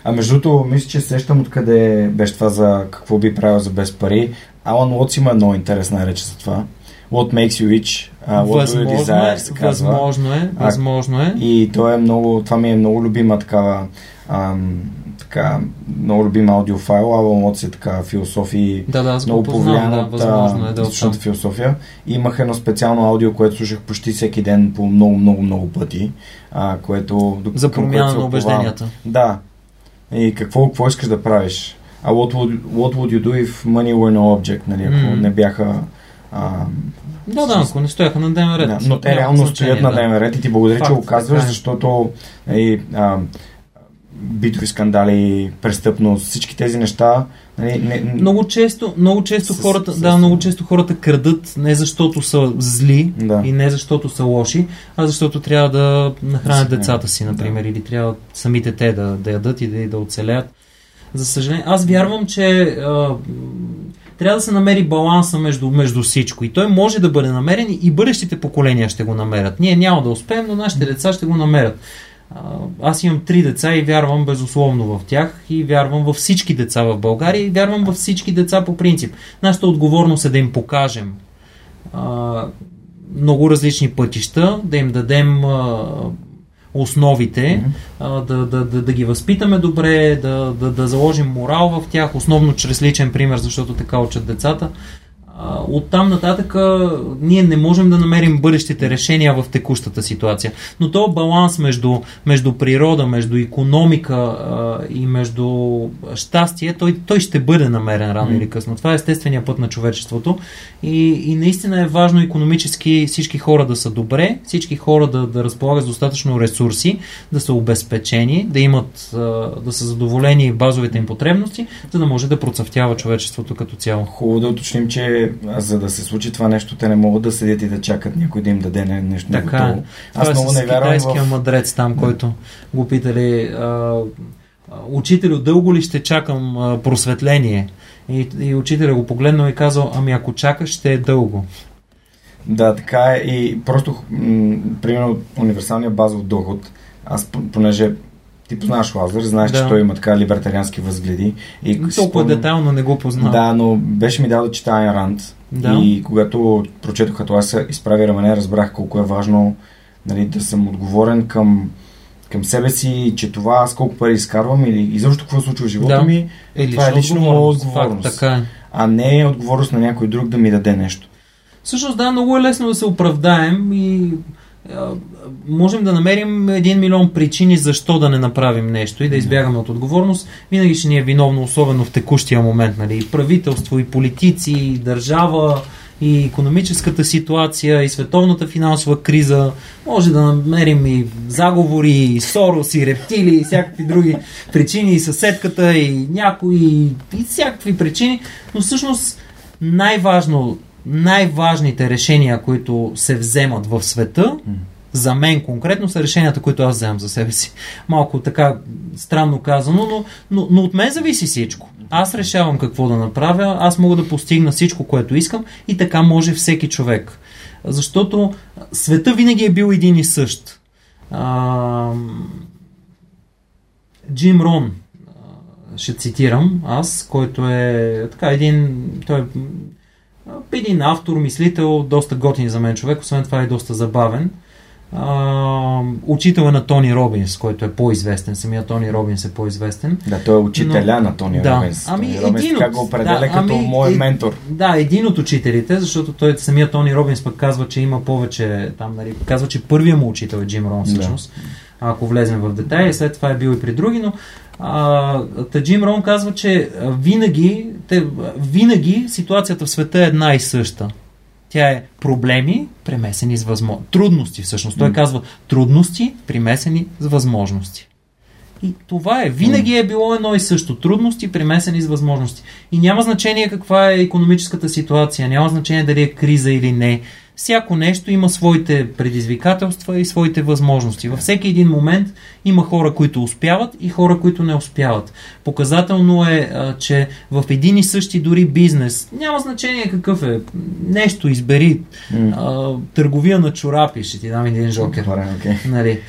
А между другото, мисля, че сещам откъде беше това за какво би правил за без пари. Алан Уотс има много интересна реч за това. What makes you rich, uh, what do you възможно, desire, е, се казва. възможно е, възможно е. И то е много, това ми е много любима такава, ам, така, много любим аудиофайл. Алан Уотс е така философии, Да, да, много повлиян да, от възможно е да е източната оттам. философия. И имах едно специално аудио, което слушах почти всеки ден по много, много, много пъти, а, което... За промяна на убежденията. Да. И какво, какво искаш да правиш? А what would, what would you do if money were no object, нали, ако М. не бяха... А, Да, да, ако не стояха на дневен ред. да, но те реално стоят на да. дневен ред и ти благодаря, че Факт, го казваш, е. защото нали, а, битови скандали, престъпност, всички тези неща нали, не, Много често, много често С- хората, с- да, много често хората крадат не защото са зли Да. и не защото са лоши, а защото трябва да нахранят Да. децата си, например, или трябва самите те да, да ядат и да, и да оцелят. За съжаление, аз вярвам, че а, трябва да се намери баланса между, между всичко. И той може да бъде намерен и бъдещите поколения ще го намерят. Ние няма да успеем, но нашите деца ще го намерят. Аз имам три деца и вярвам безусловно в тях и вярвам във всички деца в България и вярвам във всички деца по принцип. Нашата отговорност е да им покажем много различни пътища, да им дадем а, основите, а, да, да, да, да ги възпитаме добре, да, да, да заложим морал в тях, основно чрез личен пример, защото така учат децата. А, Оттам нататък ние не можем да намерим бъдещите решения в текущата ситуация. Но то баланс между, между природа, между економика а, и между щастие, той, той ще бъде намерен рано или късно. Това е естествения път на човечеството. И, и наистина е важно економически всички хора да са добре, всички хора да, да разполагат с достатъчно ресурси, да са обезпечени, да имат, да са задоволени базовите им потребности, за да може да процъфтява човечеството като цяло. Хубаво да уточним, че за да се случи това нещо, те не могат да седят и да чакат някой да им даде не- нещо Така е. неготово. Това Аз е много с не вярвам китайския в... мъдрец там, който го питали а, учителю, дълго ли ще чакам а, просветление? И, и учителя го погледнал и казал, ами ако чакаш, ще е дълго. Да, така е. И просто, м- примерно, универсалния базов доход, аз, понеже ти познаваш Лазар, знаеш, Да. че той има така либертариански възгледи. И си Толкова спомням- детайлно не го познавам. Да, но беше ми дал да чета Айн Ранд. Да. И когато прочетох Атласа, изправи рамене, разбрах колко е важно нали, да съм отговорен към, към себе си, че това аз колко пари изкарвам или изобщо какво случва в живота Да. ми, Е, това е лично моя отговорност. Факт, така е. а не е отговорност на някой друг да ми даде нещо. Всъщност, да, много е лесно да се оправдаем и можем да намерим един милион причини защо да не направим нещо и да избягаме от отговорност. Винаги ще ни е виновно, особено в текущия момент. Нали? И правителство, и политици, и държава, и економическата ситуация, и световната финансова криза. Може да намерим и заговори, и Сорос, и рептили, и всякакви други причини, и съседката, и някои, и всякакви причини. Но всъщност най-важно, най-важните решения, които се вземат в света, за мен конкретно са решенията, които аз вземам за себе си. Малко така странно казано, но, но, но от мен зависи всичко. Аз решавам какво да направя, аз мога да постигна всичко, което искам и така може всеки човек. Защото света винаги е бил един и същ. А, Джим Рон, ще цитирам аз, който е така един, той е един автор, мислител, доста готин за мен човек, освен това е доста забавен. А, учител е на Тони Робинс, който е по-известен. Самия Тони Робинс е по-известен. Да, той е учителя Но- на Тони да. Робинс. Ами, Тони Робинс един така от- го определя да, като ами, мой е- ментор. Да, един от учителите, защото той самия Тони Робинс пък казва, че има повече там, нали, казва, че първият му учител е Джим Рон всъщност. Ако влезем в детайли, след това е бил и при други, но а, та Джим Рон казва, че винаги, те, винаги ситуацията в света е една и съща. Тя е проблеми, премесени с възможности. Трудности всъщност. Той М. казва трудности, примесени с възможности. И това е. Винаги е било едно и също. Трудности, примесени с възможности. И няма значение каква е економическата ситуация, няма значение дали е криза или не. Всяко нещо има своите предизвикателства и своите възможности. Във всеки един момент има хора, които успяват и хора, които не успяват. Показателно е, че в един и същи дори бизнес, няма значение какъв е, нещо избери, а, търговия на чорапи, ще ти дам един жокер. Окей. Нали,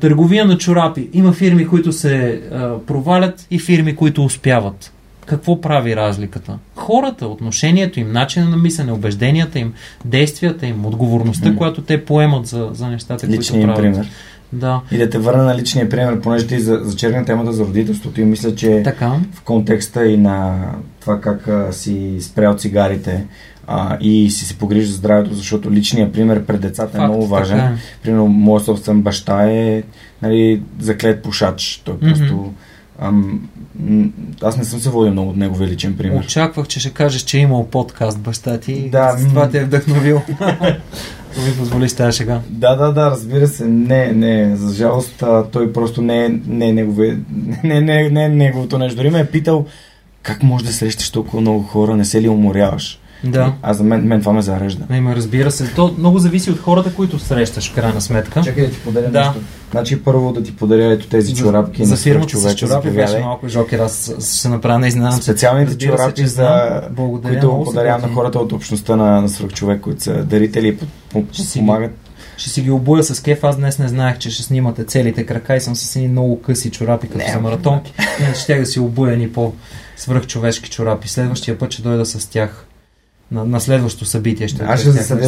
търговия на чорапи. Има фирми, които се провалят и фирми, които успяват. Какво прави разликата? Хората, отношението им, начина на мислене, убежденията им, действията им, отговорността, М. която те поемат за, за нещата, Личният които правят. пример. Да, И да те върна на личния пример, понеже ти за- зачерна темата за родителството и мисля, че така. в контекста и на това как а, си спрял цигарите а, и си се погрижи за здравето, защото личният пример пред децата е Факт, много важен. така е. Примерно, моят собствен баща е нали, заклет пушач. Той просто... Ам, аз не съм се водил много от неговия личен пример. Очаквах, че ще кажеш, че е имал подкаст баща ти. Да, с това м. те е вдъхновил. (laughs) Ако ми позволиш тази шега. Да, да, да, разбира се. Не, не, за жалост а, той просто не е, не е негове, (laughs) не, не, не е неговото нещо. Дори ме е питал как може да срещаш толкова много хора, не се ли уморяваш? Да. А за мен, мен това ме зарежда. Не, ма разбира се. То много зависи от хората, които срещаш, в крайна сметка. Чакай да ти подаря Да. нещо. Значи първо да ти подаря ето тези чорапки за на фирмата с човека. чорапи беше малко жокер. Аз ще направя не изненадам се. Специалните Разбира чорапи, за, знам. Благодаря, които подарявам на хората от общността на, на свръхчовек, които са дарители и помагат. Ще си ги обуя с кеф. Аз днес не знаех, че ще снимате целите крака и съм с едни много къси чорапи, като Не, за маратонки. Иначе ще да си обуя ни по свръхчовешки чорапи. Следващия път ще дойда с тях. На, на следващото събитие ще Аз ще засадя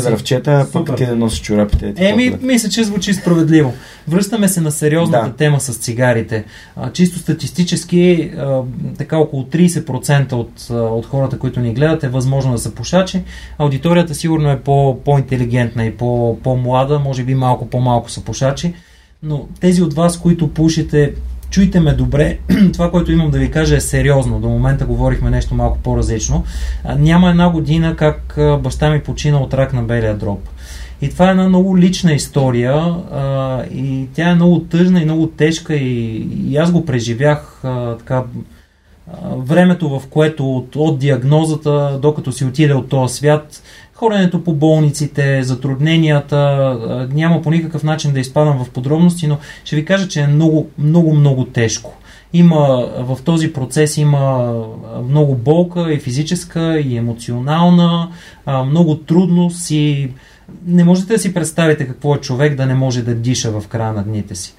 Супер. пък ти да носиш чорапите. Еми, мисля, че звучи справедливо. Връщаме се на сериозната Да. тема с цигарите. А, чисто статистически, а, така около 30% от, а, от хората, които ни гледат, е възможно да са пушачи. Аудиторията сигурно е по, по-интелигентна и по, по-млада, може би малко по-малко са пушачи. Но тези от вас, които пушите, чуйте ме добре. (clears throat) Това, което имам да ви кажа е сериозно. До момента говорихме нещо малко по-различно. Няма една година как баща ми почина от рак на белия дроб. И това е една много лична история а, и тя е много тъжна и много тежка и, и аз го преживях а, така времето, в което от, от диагнозата, докато си отиде от този свят, ходенето по болниците, затрудненията, няма по никакъв начин да изпадам в подробности, но ще ви кажа, че е много, много, много тежко. Има, в този процес има много болка и физическа, и емоционална, много трудност и не можете да си представите какво е човек да не може да диша в края на дните си.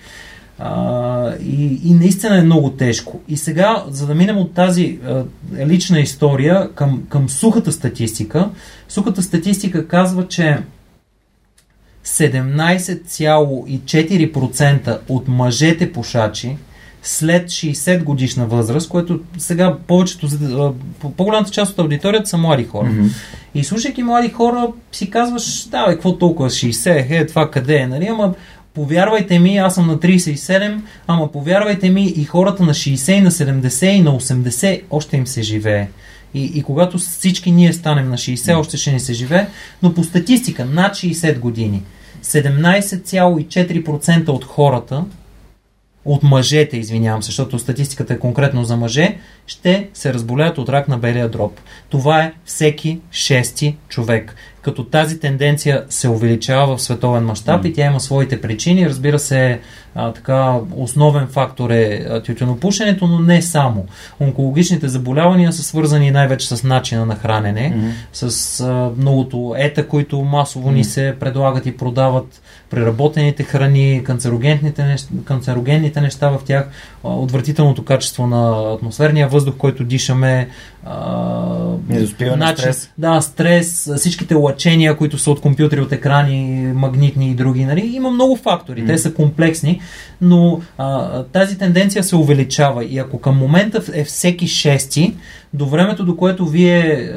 А, и, и наистина е много тежко. И сега, за да минем от тази а, лична история към, към сухата статистика, сухата статистика казва, че 17,4% от мъжете пушачи след 60 годишна възраст, което сега повечето, по-голямата част от аудиторията са млади хора. Mm-hmm. И слушайки млади хора, си казваш, да, бе, какво толкова 60, е, това къде е, нали? Ама повярвайте ми, аз съм на 37, ама повярвайте ми и хората на 60, на 70 и на 80 още им се живее. И, и когато всички ние станем на 60, още ще ни се живее, но по статистика над 60 години 17,4% от хората от мъжете, извинявам се, защото статистиката е конкретно за мъже, ще се разболеят от рак на белия дроб. Това е всеки шести човек. Като тази тенденция се увеличава в световен мащаб mm. и тя има своите причини. Разбира се, а, така, основен фактор е тютюнопушенето, но не само. Онкологичните заболявания са свързани най-вече с начина на хранене, mm-hmm. с а, многото ета, които масово mm-hmm. ни се предлагат и продават преработените храни, канцерогенните неща, канцерогенните неща в тях, отвратителното качество на атмосферния въздух, който дишаме, Недоспиване, начин, стрес. Да, стрес, всичките лъчения, които са от компютри, от екрани, магнитни и други. Нали? Има много фактори, mm. те са комплексни, но а, тази тенденция се увеличава и ако към момента е всеки шести, до времето, до което вие,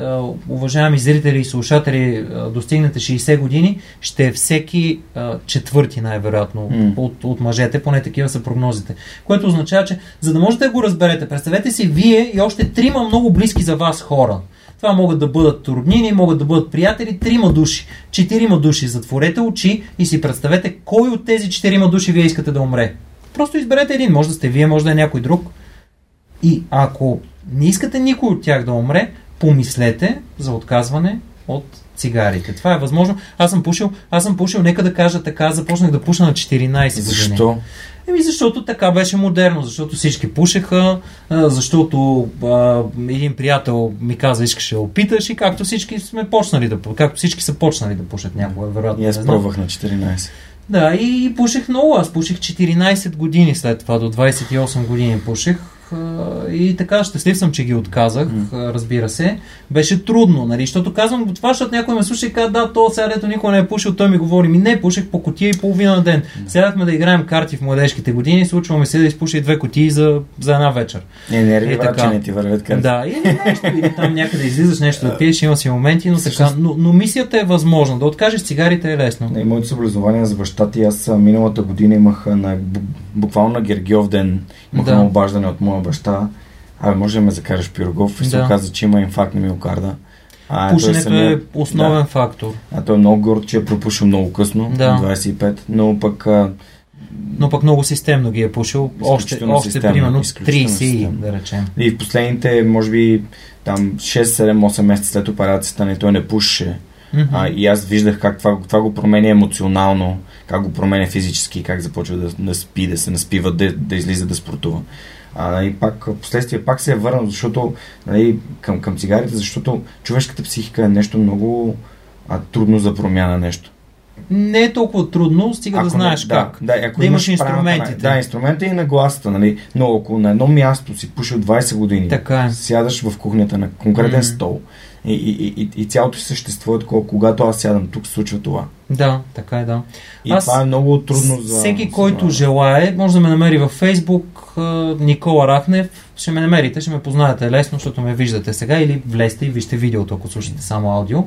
уважаеми зрители и слушатели, достигнете 60 години, ще е всеки четвърти най-вероятно mm. от, от мъжете, поне такива са прогнозите. Което означава, че за да можете да го разберете, представете си вие и още трима много близки за вас хора. Това могат да бъдат роднини, могат да бъдат приятели, трима души, четирима души. Затворете очи и си представете кой от тези четирима души вие искате да умре. Просто изберете един. Може да сте вие, може да е някой друг. И ако не искате никой от тях да умре, помислете за отказване от цигарите. Това е възможно. Аз съм пушил, аз съм пушил, нека да кажа така, започнах да пуша на 14 години. Защо? Еми защото така беше модерно, защото всички пушеха, защото а, един приятел ми каза, искаше да опиташ и както всички сме почнали да както всички са почнали да пушат някога, вероятно. И аз пробвах на 14. Да, и, и пушех много. Аз пушех 14 години след това, до 28 години пушех и така, щастлив съм, че ги отказах, разбира се. Беше трудно, нали? Защото казвам това, защото някой ме слуша и казва, да, то сега дето никой не е пушил, той ми говори, ми не, пушех по котия и половина на ден. Седахме да играем карти в младежките години, случваме се да изпуши две котии за, за една вечер. Не, не, не, така. не ти вървят карти. Да, или нещо, или там някъде излизаш нещо да пиеш, има си моменти, но така. Но, но мисията е възможна. Да откажеш цигарите е лесно. Не, моето съблизнование за баща ти, аз миналата година имах на, буквално на Гергиов ден, имах да. обаждане от моя баща, абе, може да ме закараш пирогов и да. се оказа, че има инфаркт на миокарда. А, Пушенето самия, е основен да, фактор. А той е много горд, че е пропушил много късно, да. 25, но пък а, но пък много системно ги е пушил. Още, още системно, примерно 30, да речем. И в последните, може би, там 6-7-8 месеца след операцията, не, той не пушеше. Mm-hmm. А, и аз виждах как това, това го променя емоционално, как го променя физически, как започва да, да спи, да се наспива, да, да излиза да спортува. А, и пак, последствие пак се е върнал, защото нали, към, към цигарите, защото човешката психика е нещо много а, трудно за промяна нещо. Не е толкова трудно, стига ако да знаеш не, как. Да, ако да имаш инструментите. Да, инструмента и на гласата, нали? Но ако на едно място си пушил 20 години, така е. сядаш в кухнята на конкретен mm. стол, и, и, и, и цялото си същество е такова, когато аз сядам тук, случва това. Да, така е, да. И аз, това е много трудно за... Всеки, който желае, може да ме намери във Фейсбук, Никола Рахнев, ще ме намерите, ще ме познаете лесно, защото ме виждате сега, или влезте и вижте видеото, ако слушате само аудио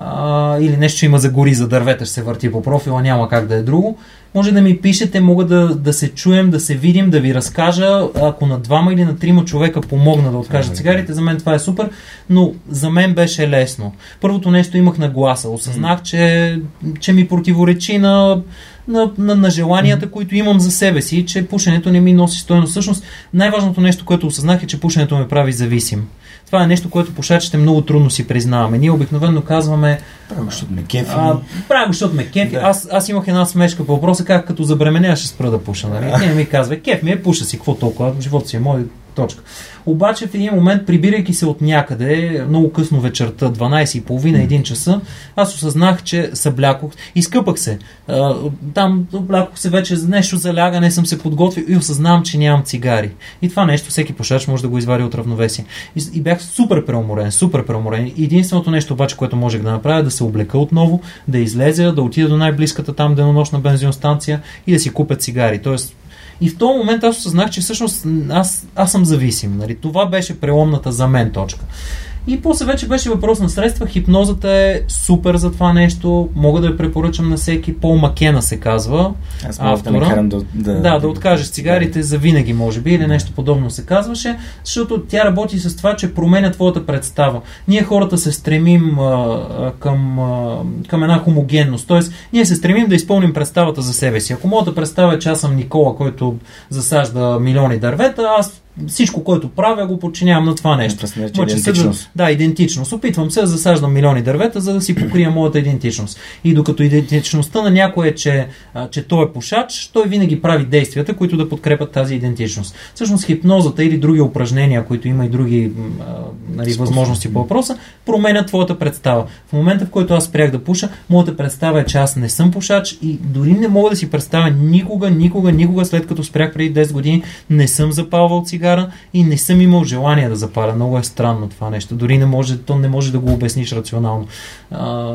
а, или нещо има за гори, за дървета, ще се върти по профила, няма как да е друго. Може да ми пишете, мога да, да се чуем, да се видим, да ви разкажа. Ако на двама или на трима човека помогна да откажа цигарите, за мен това е супер, но за мен беше лесно. Първото нещо имах на гласа. Осъзнах, че, че ми противоречи на на, на, на желанията, mm-hmm. които имам за себе си, че пушенето не ми носи стоеност. Всъщност, най-важното нещо, което осъзнах е, че пушенето ме прави зависим. Това е нещо, което пушачите много трудно си признаваме. Ние обикновено казваме... Правя, защото ме кефи. Правя, защото ме кефи. Да. Аз, аз имах една смешка по въпроса, как като забременя ще спра да пуша. Нали? Не ми казва, кеф ми е, пуша си, какво толкова, живота си е мой, Точка. Обаче в един момент, прибирайки се от някъде, много късно вечерта, 12.30-1 часа, аз осъзнах, че съблякох, изкъпах се. Там облякох се вече за нещо за лягане, съм се подготвил и осъзнавам, че нямам цигари. И това нещо всеки пушач може да го извади от равновесие. И, и бях супер преуморен, супер преуморен. Единственото нещо обаче, което можех да направя, е да се облека отново, да излезя, да отида до най-близката там денонощна бензиностанция и да си купя цигари. Тоест, и в този момент аз осъзнах, че всъщност аз, аз съм зависим. Нали? Това беше преломната за мен точка. И после вече беше въпрос на средства. Хипнозата е супер за това нещо. Мога да я препоръчам на всеки. Пол Макена се казва. Аз мога да накарам да, да... Да, да откажеш цигарите за винаги, може би, или нещо подобно се казваше, защото тя работи с това, че променя твоята представа. Ние хората се стремим а, към, а, към една хомогенност. Тоест, ние се стремим да изпълним представата за себе си. Ако моята представа е, че аз съм Никола, който засажда милиони дървета, аз всичко, което правя, го подчинявам на това нещо. Това идентичност. Да, идентичност. Опитвам се да засаждам милиони дървета, за да си покрия моята идентичност. И докато идентичността на някой е, че, че той е пушач, той винаги прави действията, които да подкрепят тази идентичност. Всъщност хипнозата или други упражнения, които има и други нали, възможности по въпроса, променят твоята представа. В момента, в който аз спрях да пуша, моята представа е, че аз не съм пушач и дори не мога да си представя никога, никога, никога, след като спрях преди 10 години, не съм запалвал цигара цигара и не съм имал желание да запаля. Много е странно това нещо. Дори не може, то не може да го обясниш рационално. А,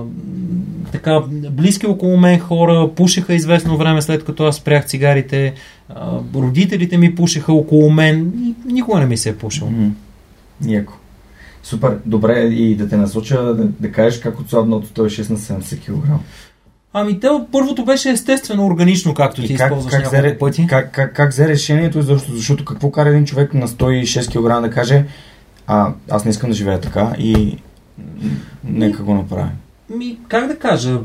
така, близки около мен хора пушеха известно време след като аз спрях цигарите. А, родителите ми пушеха около мен никога не ми се е пушил. Mm-hmm. Супер. Добре и да те насоча да, да кажеш как отслабна от 106 на 70 кг. Ами те, първото беше естествено органично, както ти как, използваш как няколко пъти. Как, как, как взе решението, защото, защото какво кара един човек на 106 кг да каже а, аз не искам да живея така и нека го направим. Ми, как да кажа,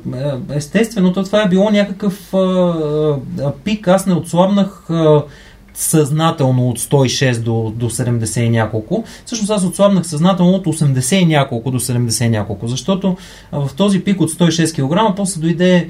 естествено, то това е било някакъв а, а, пик, аз не отслабнах а, съзнателно от 106 до, до 70 и няколко. Всъщност аз отслабнах съзнателно от 80 и няколко до 70 и няколко, защото в този пик от 106 кг после дойде,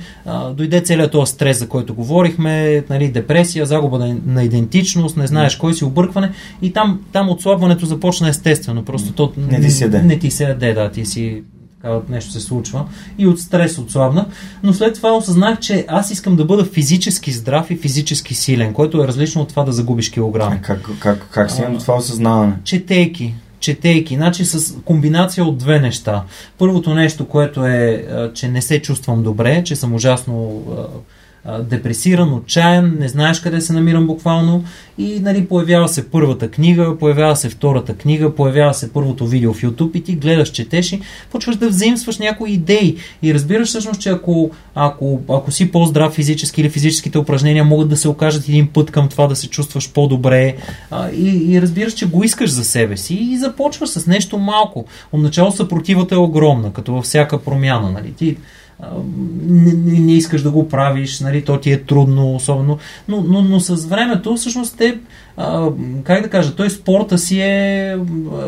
дойде целият този стрес, за който говорихме, нали, депресия, загуба на, на идентичност, не знаеш кой си, объркване и там, там отслабването започна естествено. Просто то не ти се яде. Не ти се яде, да, ти си такава нещо се случва и от стрес отслабна, но след това осъзнах, че аз искам да бъда физически здрав и физически силен, което е различно от това да загубиш килограми. Как, как, как си до това осъзнаване? Четейки, четейки, значи с комбинация от две неща. Първото нещо, което е, че не се чувствам добре, че съм ужасно депресиран, отчаян, не знаеш къде се намирам буквално и нали, появява се първата книга, появява се втората книга, появява се първото видео в YouTube и ти гледаш, четеш и почваш да взаимстваш някои идеи и разбираш всъщност, че ако, ако, ако си по-здрав физически или физическите упражнения могат да се окажат един път към това да се чувстваш по-добре а, и, и разбираш, че го искаш за себе си и започваш с нещо малко. Отначало съпротивата е огромна, като във всяка промяна. Нали? Ти не, не, искаш да го правиш, нали, то ти е трудно, особено. Но, но, но с времето, всъщност, те, а, как да кажа, той спорта си е.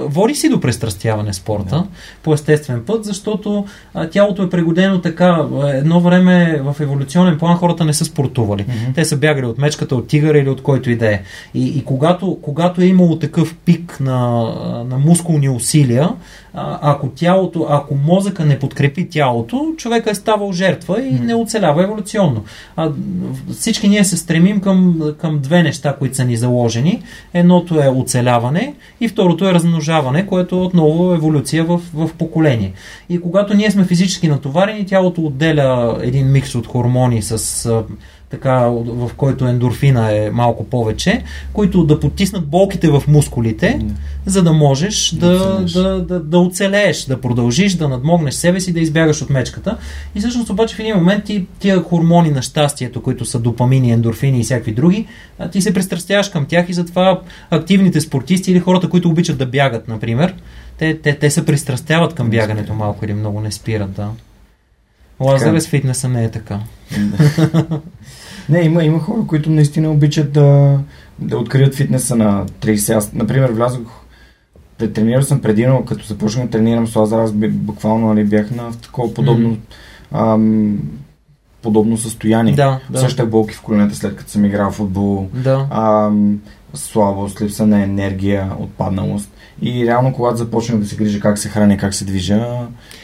Води си до престрастяване спорта да. по естествен път, защото а, тялото е пригодено така. Едно време в еволюционен план хората не са спортували. Mm-hmm. Те са бягали от мечката, от тигъра или от който и да е. И, и когато, когато е имало такъв пик на, на мускулни усилия, ако тялото, ако мозъка не подкрепи тялото, човека е ставал жертва и не оцелява еволюционно. А, всички ние се стремим към, към две неща, които са ни заложени. Едното е оцеляване и второто е размножаване, което е отново еволюция в, в поколение. И когато ние сме физически натоварени, тялото отделя един микс от хормони с така, в който ендорфина е малко повече, които да потиснат болките в мускулите, mm. за да можеш да, да, да, да оцелееш, да продължиш, да надмогнеш себе си, да избягаш от мечката. И всъщност обаче в един момент ти, тия хормони на щастието, които са допамини, ендорфини и всякакви други, ти се пристрастяваш към тях и затова активните спортисти или хората, които обичат да бягат, например, те, те, те се пристрастяват към бягането малко или много не спират. Да. Лазарес фитнеса не е така. Не, има, има хора, които наистина обичат да, да открият фитнеса на 30. Аз, например, влязох тренирал съм преди, но като започнах да тренирам с Лазар, аз буквално нали, бях на такова подобно mm-hmm. ам, подобно състояние. Да, да. Също болки в коленете след като съм играл в футбол. Да. Ам, слабост, липса на енергия, отпадналост. И реално, когато започнах да се грижа как се храня, как се движа,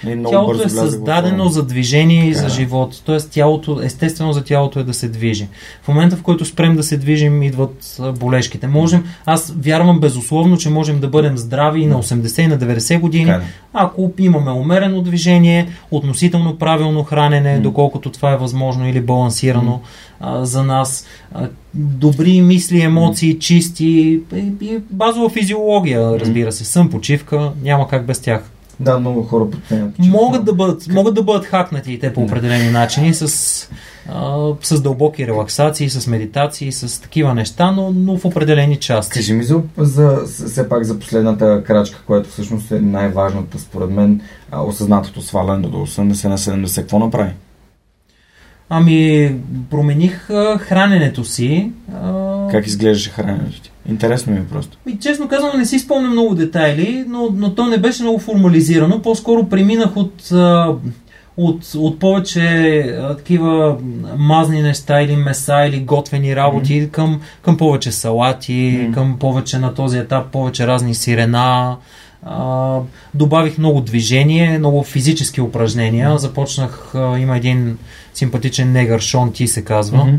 нали, много тялото бързо е в създадено за движение и Така за е. живот. Тоест, тялото, естествено за тялото е да се движи. В момента, в който спрем да се движим, идват болешките. Можем, аз вярвам безусловно, че можем да бъдем здрави и на 80 и на 90 години, Така е. ако имаме умерено движение, относително правилно хранене, М. доколкото това е възможно или балансирано а, за нас, а, добри мисли, емоции, чисти и, и базова физиология, разбира се, сън, почивка, няма как без тях. Да, много хора подменят. Могат да бъдат, могат да бъдат хакнати и те по определени начини с, а, с дълбоки релаксации, с медитации, с такива неща, но, но в определени части. Кажи ми за, за, все пак за последната крачка, която всъщност е най-важната според мен, осъзнатото сваляне до 80 на 70. Какво направи? Ами, промених а, храненето си. А, Как изглеждаше храненето ти? Интересно ми е просто. И честно казано не си спомня много детайли, но, но то не беше много формализирано. По-скоро преминах от, от, от повече такива мазни неща или меса или готвени работи mm-hmm. към, към повече салати, mm-hmm. към повече на този етап, повече разни сирена. А, добавих много движение, много физически упражнения. Мгм. Започнах, а, има един симпатичен негър, Шон Ти се казва, Мгм.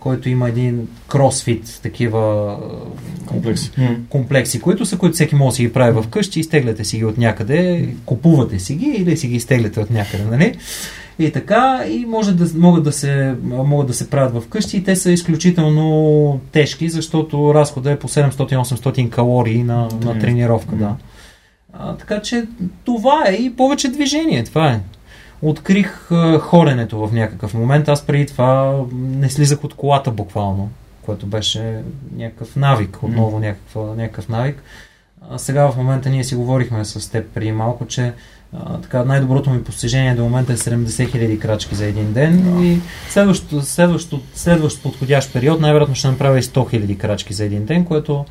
Който има един кросфит, такива а, Комплекс. комплекси, които са, които всеки може да си ги прави вкъщи, изтегляте си ги от някъде, купувате си ги или си ги изтегляте от някъде, нали? И така, и може да, могат, да се, могат да се правят вкъщи и те са изключително тежки, защото разхода е по 700-800 калории на, на тренировка, да. А, така че това е и повече движение, това е. Открих хоренето в някакъв момент. Аз преди това не слизах от колата буквално, което беше някакъв навик, отново някаква, някакъв навик. А сега в момента ние си говорихме с теб преди малко, че а, така, най-доброто ми постижение до момента е 70 000 крачки за един ден и следващото, следващото, следващ подходящ период най-вероятно ще направя и 100 000 крачки за един ден, което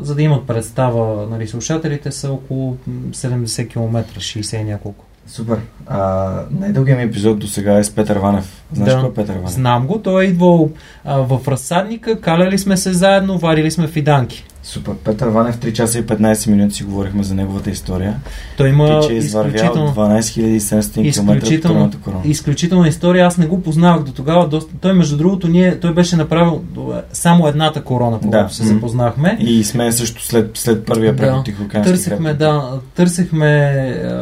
за да имат представа нали, слушателите са около м, 70 км, 60 и няколко. Супер. А, най-дългият ми епизод до сега е с Петър Ванев. Знаеш Да. кой е Петър Ванев? Знам го, той е идвал а, в разсадника, каляли сме се заедно, варили сме фиданки. Супер. Петър Ванев 3 часа и 15 минути си говорихме за неговата история. Той има Ти, че е извървял изключително, 12 700 км корона. изключителна история. Аз не го познавах до тогава. Доста... Той, между другото, ние, той беше направил е, само едната корона, когато Да. се запознахме. И сме също след, след първия Да. преход Тихоокеански Търсехме, хребет. да, търсехме а,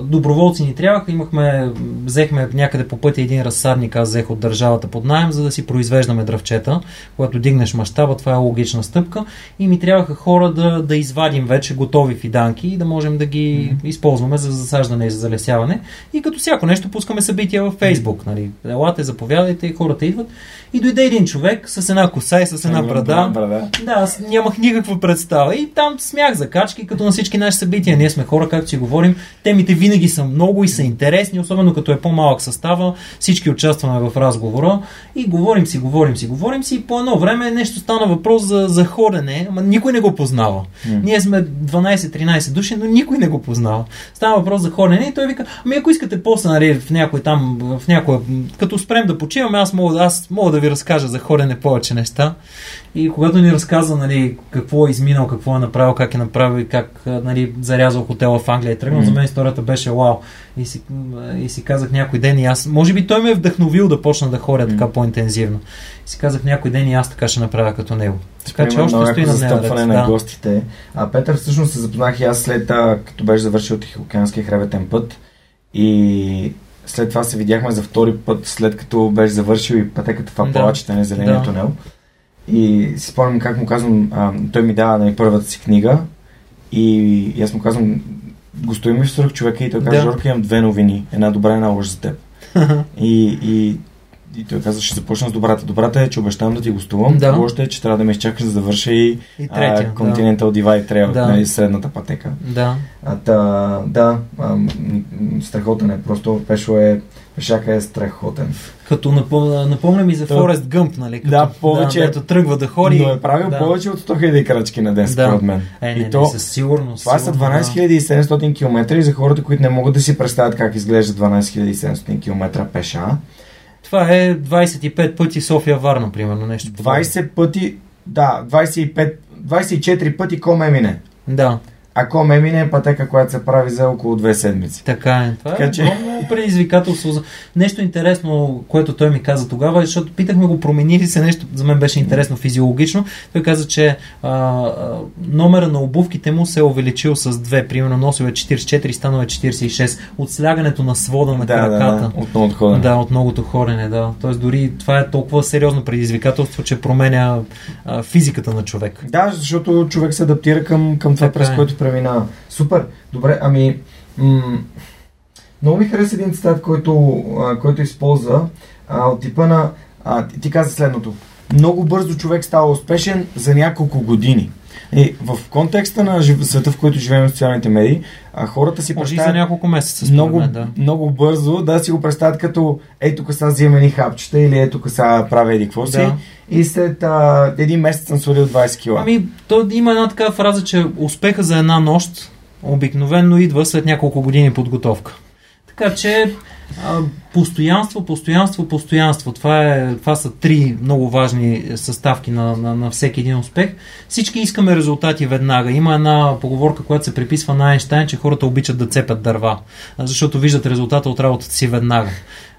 доброволци ни трябваха, имахме, взехме някъде по пътя един разсадник, аз взех от държавата под найем, за да си произвеждаме дръвчета. Когато дигнеш мащаба, това е логична стъпка и ми трябваха хора да, да извадим вече готови фиданки и да можем да ги Мгм. използваме за засаждане и за залесяване. И като всяко нещо пускаме събития във Фейсбук. Нали. Елате, заповядайте, хората идват. И дойде един човек с една коса и с една брада. брада. Да, аз нямах никаква представа. И там смях за качки, като на всички наши събития. Ние сме хора, както си говорим. Темите винаги са много и са интересни, особено като е по-малък състава. Всички участваме в разговора и говорим си, говорим си, говорим си. И по едно време нещо стана въпрос за, за ходене, ама никой не го познава. Ние сме 12-13 души, но никой не го познава. Става въпрос за ходене и той вика, ами ако искате после, нали, в някой там, в някой, като спрем да почиваме, аз мога, аз мога да ви разкажа за ходене повече неща. И когато ни разказа, нали, какво е изминал, какво е направил, как е направил и как, нали, зарязал хотела в Англия и тръгнал, Мгм. за мен историята беше вау. И си, и си казах някой ден и аз, може би той ме е вдъхновил да почна да ходя така Мгм. по-интензивно. И си казах някой ден и аз така ще направя като него. Така че още стои на застъпване на Да. гостите. А Петър всъщност се запознах и аз след като беше завършил Тихоокеанския хребетен път и след това се видяхме за втори път, след като беше завършил и пътеката в Да. Апалачите на Зеления Да. тунел. И си спомням как му казвам, а, той ми дава на първата си книга и, и аз му казвам, гостуй ми в свърх човека и той каза, Да. Жорка, имам две новини, една добра и една лоша за теб. (laughs) И, и, и той каза, ще започна с добрата. Добрата е, че обещавам да ти гостувам. Да. Лошата е, че трябва да ме изчакаш за да завърша и И третия. а, Continental Divide Trail, Да. нали, средната пътека. Да. А, та, да, а, страхотен е. Просто Пешо е, Пешака е страхотен. Като напомня, напомня ми за То- Форест Гъмп, нали? Като, Да, повече- Да, ето тръгва да ходи. Но е правил да. повече от 100 000 крачки на ден, Да. според мен. Е, не, и не, то, със сигурност. това са сигурно, 12 700 км и за хората, които не могат да си представят как изглежда 12 700 км пеша. Това е 25 пъти София-Варна, примерно, нещо. подобно. 20 пъти Да, 25, 24 пъти ком Емине. Да. А ком Емине е пътека, която се прави за около две седмици. Така е. Това Така е че- огромно предизвикателство. Нещо интересно, което той ми каза тогава, защото питахме го, промени ли се нещо, за мен беше интересно физиологично. Той каза, че а, а, номера на обувките му се е увеличил с две. Примерно носил е 44, станал е 46. От слягането на свода на Да, да, краката. да, отново отхода. Да, от многото хорене, да. Тоест дори това е толкова сериозно предизвикателство, че променя а, физиката на човек. Да, защото човек се адаптира към, към това, Така през е. което преминава. Супер. Добре, ами... М- много ми хареса един цитат, който, който използва от типа на... А, ти, каза следното. Много бързо човек става успешен за няколко години. И в контекста на света, в който живеем в социалните медии, а, хората си Може и за представят няколко месеца. много, мен, да. много бързо да си го представят като ей тук сега взимам едни хапчета или ей тук сега правя еди какво си Да. и след а, един месец съм свалил 20 кила. Ами, то има една такава фраза, че успеха за една нощ обикновенно идва след няколко години подготовка. Така че постоянство, постоянство, постоянство. Това, е, това са три много важни съставки на, на, на всеки един успех. Всички искаме резултати веднага. Има една поговорка, която се приписва на Айнштайн, че хората обичат да цепят дърва, защото виждат резултата от работата си веднага.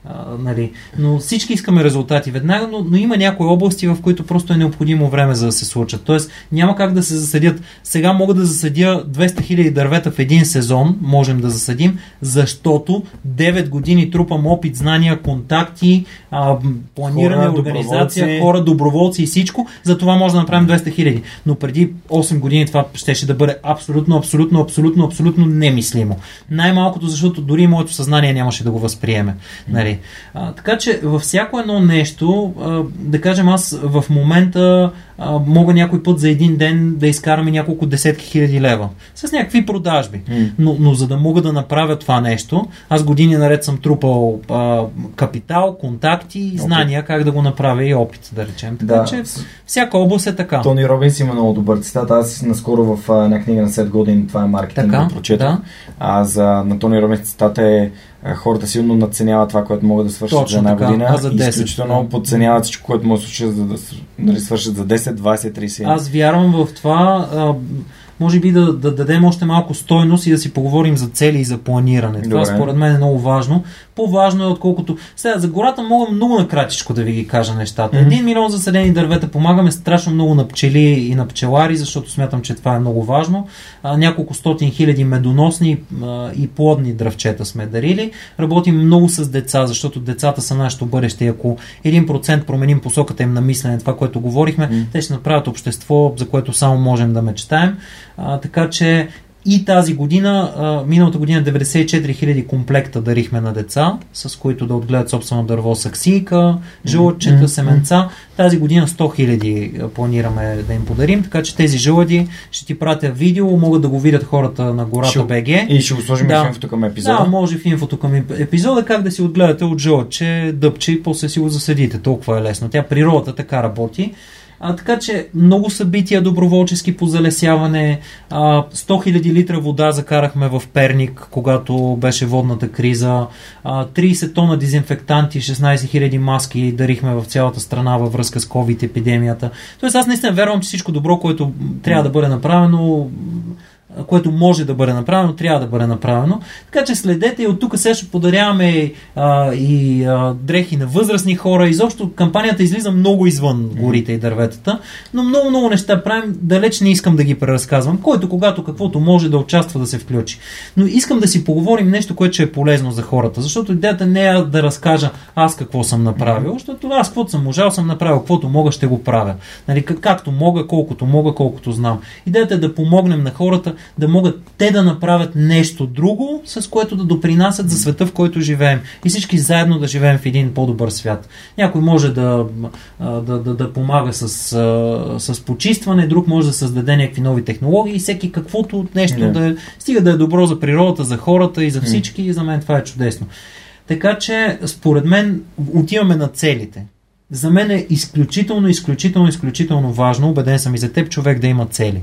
А, нали. Но всички искаме резултати веднага, но, но има някои области, в които просто е необходимо време за да се случат. Тоест няма как да се засадят. Сега мога да засадя 200 000 дървета в един сезон, можем да засадим, защото 9 години трупам опит, знания, контакти, а, планиране, Хора, организация, доброволци. хора, доброволци и всичко. За това може да направим 200 000. Но преди 8 години това щеше да бъде абсолютно, абсолютно, абсолютно, абсолютно немислимо. Най-малкото, защото дори моето съзнание нямаше да го възприеме. Нали? А, така че във всяко едно нещо, а, да кажем аз в момента а, мога някой път за един ден да изкараме няколко десетки хиляди лева. С някакви продажби. М. Но, но за да мога да направя това нещо, аз години наред съм трупал а, капитал, контакти и знания как да го направя и опит, да речем. Така Да. че всяка област е така. Тони Робинс има много добър цитат. Аз наскоро в една книга на Сет Годин, това е маркетинг, Така, го прочетох. да. А за на Тони Робинс цитата е хората силно надценяват това, което могат да свършат Точно за една така, година а за и 10, изключително да. подценяват всичко, което могат да свършат, за да нали, свършат за 10, 20, 30. Аз вярвам в това. А, може би да, да дадем още малко стойност и да си поговорим за цели и за планиране. Това Добре. според мен е много важно. По-важно е отколкото... Сега, за гората мога много накратичко да ви ги кажа нещата. Мгм. Един милион засадени дървета помагаме страшно много на пчели и на пчелари, защото смятам, че това е много важно. А, няколко стотин хиляди медоносни а, и плодни дръвчета сме дарили. Работим много с деца, защото децата са нашето бъдеще. Ако 1% променим посоката им на мислене, това, което говорихме, М. те ще направят общество, за което само можем да мечтаем. А, така че и тази година, а, миналата година 94 000 комплекта дарихме на деца, с които да отгледат собствено дърво саксийка, жълъдчета, семенца. Тази година 100 000 планираме да им подарим, така че тези жълъди ще ти пратя видео, могат да го видят хората на гората Ще- БГ. И ще го сложим Да. в инфото към епизода. Да, може в инфото към еп- епизода как да си отгледате от жълъдче, дъбче и после си го засадите. Толкова е лесно. Тя природата така работи. А, така че много събития доброволчески по залесяване. А, 100 000 литра вода закарахме в Перник, когато беше водната криза. А, 30 тона дезинфектанти, 16 000 маски дарихме в цялата страна във връзка с COVID епидемията. Тоест аз наистина вярвам, че всичко добро, което трябва да бъде направено, което може да бъде направено, трябва да бъде направено. Така че следете и от тук сега ще подаряваме а, и а, дрехи на възрастни хора. Изобщо кампанията излиза много извън горите и дърветата, но много, много неща правим. Далеч не искам да ги преразказвам. Който, когато каквото може да участва, да се включи. Но искам да си поговорим нещо, което ще е полезно за хората. Защото идеята не е да разкажа аз какво съм направил, защото аз каквото съм можал, съм направил, каквото мога, ще го правя. Нали, как- както мога, колкото мога, колкото знам. Идеята е да помогнем на хората да могат те да направят нещо друго, с което да допринасят за света, в който живеем. И всички заедно да живеем в един по-добър свят. Някой може да, да, да, да помага с, с почистване, друг може да създаде някакви нови технологии всеки каквото нещо Да. да е, стига да е добро за природата, за хората и за всички, и за мен това е чудесно. Така че, според мен, отиваме на целите. За мен е изключително, изключително, изключително важно, убеден съм и за теб, човек да има цели.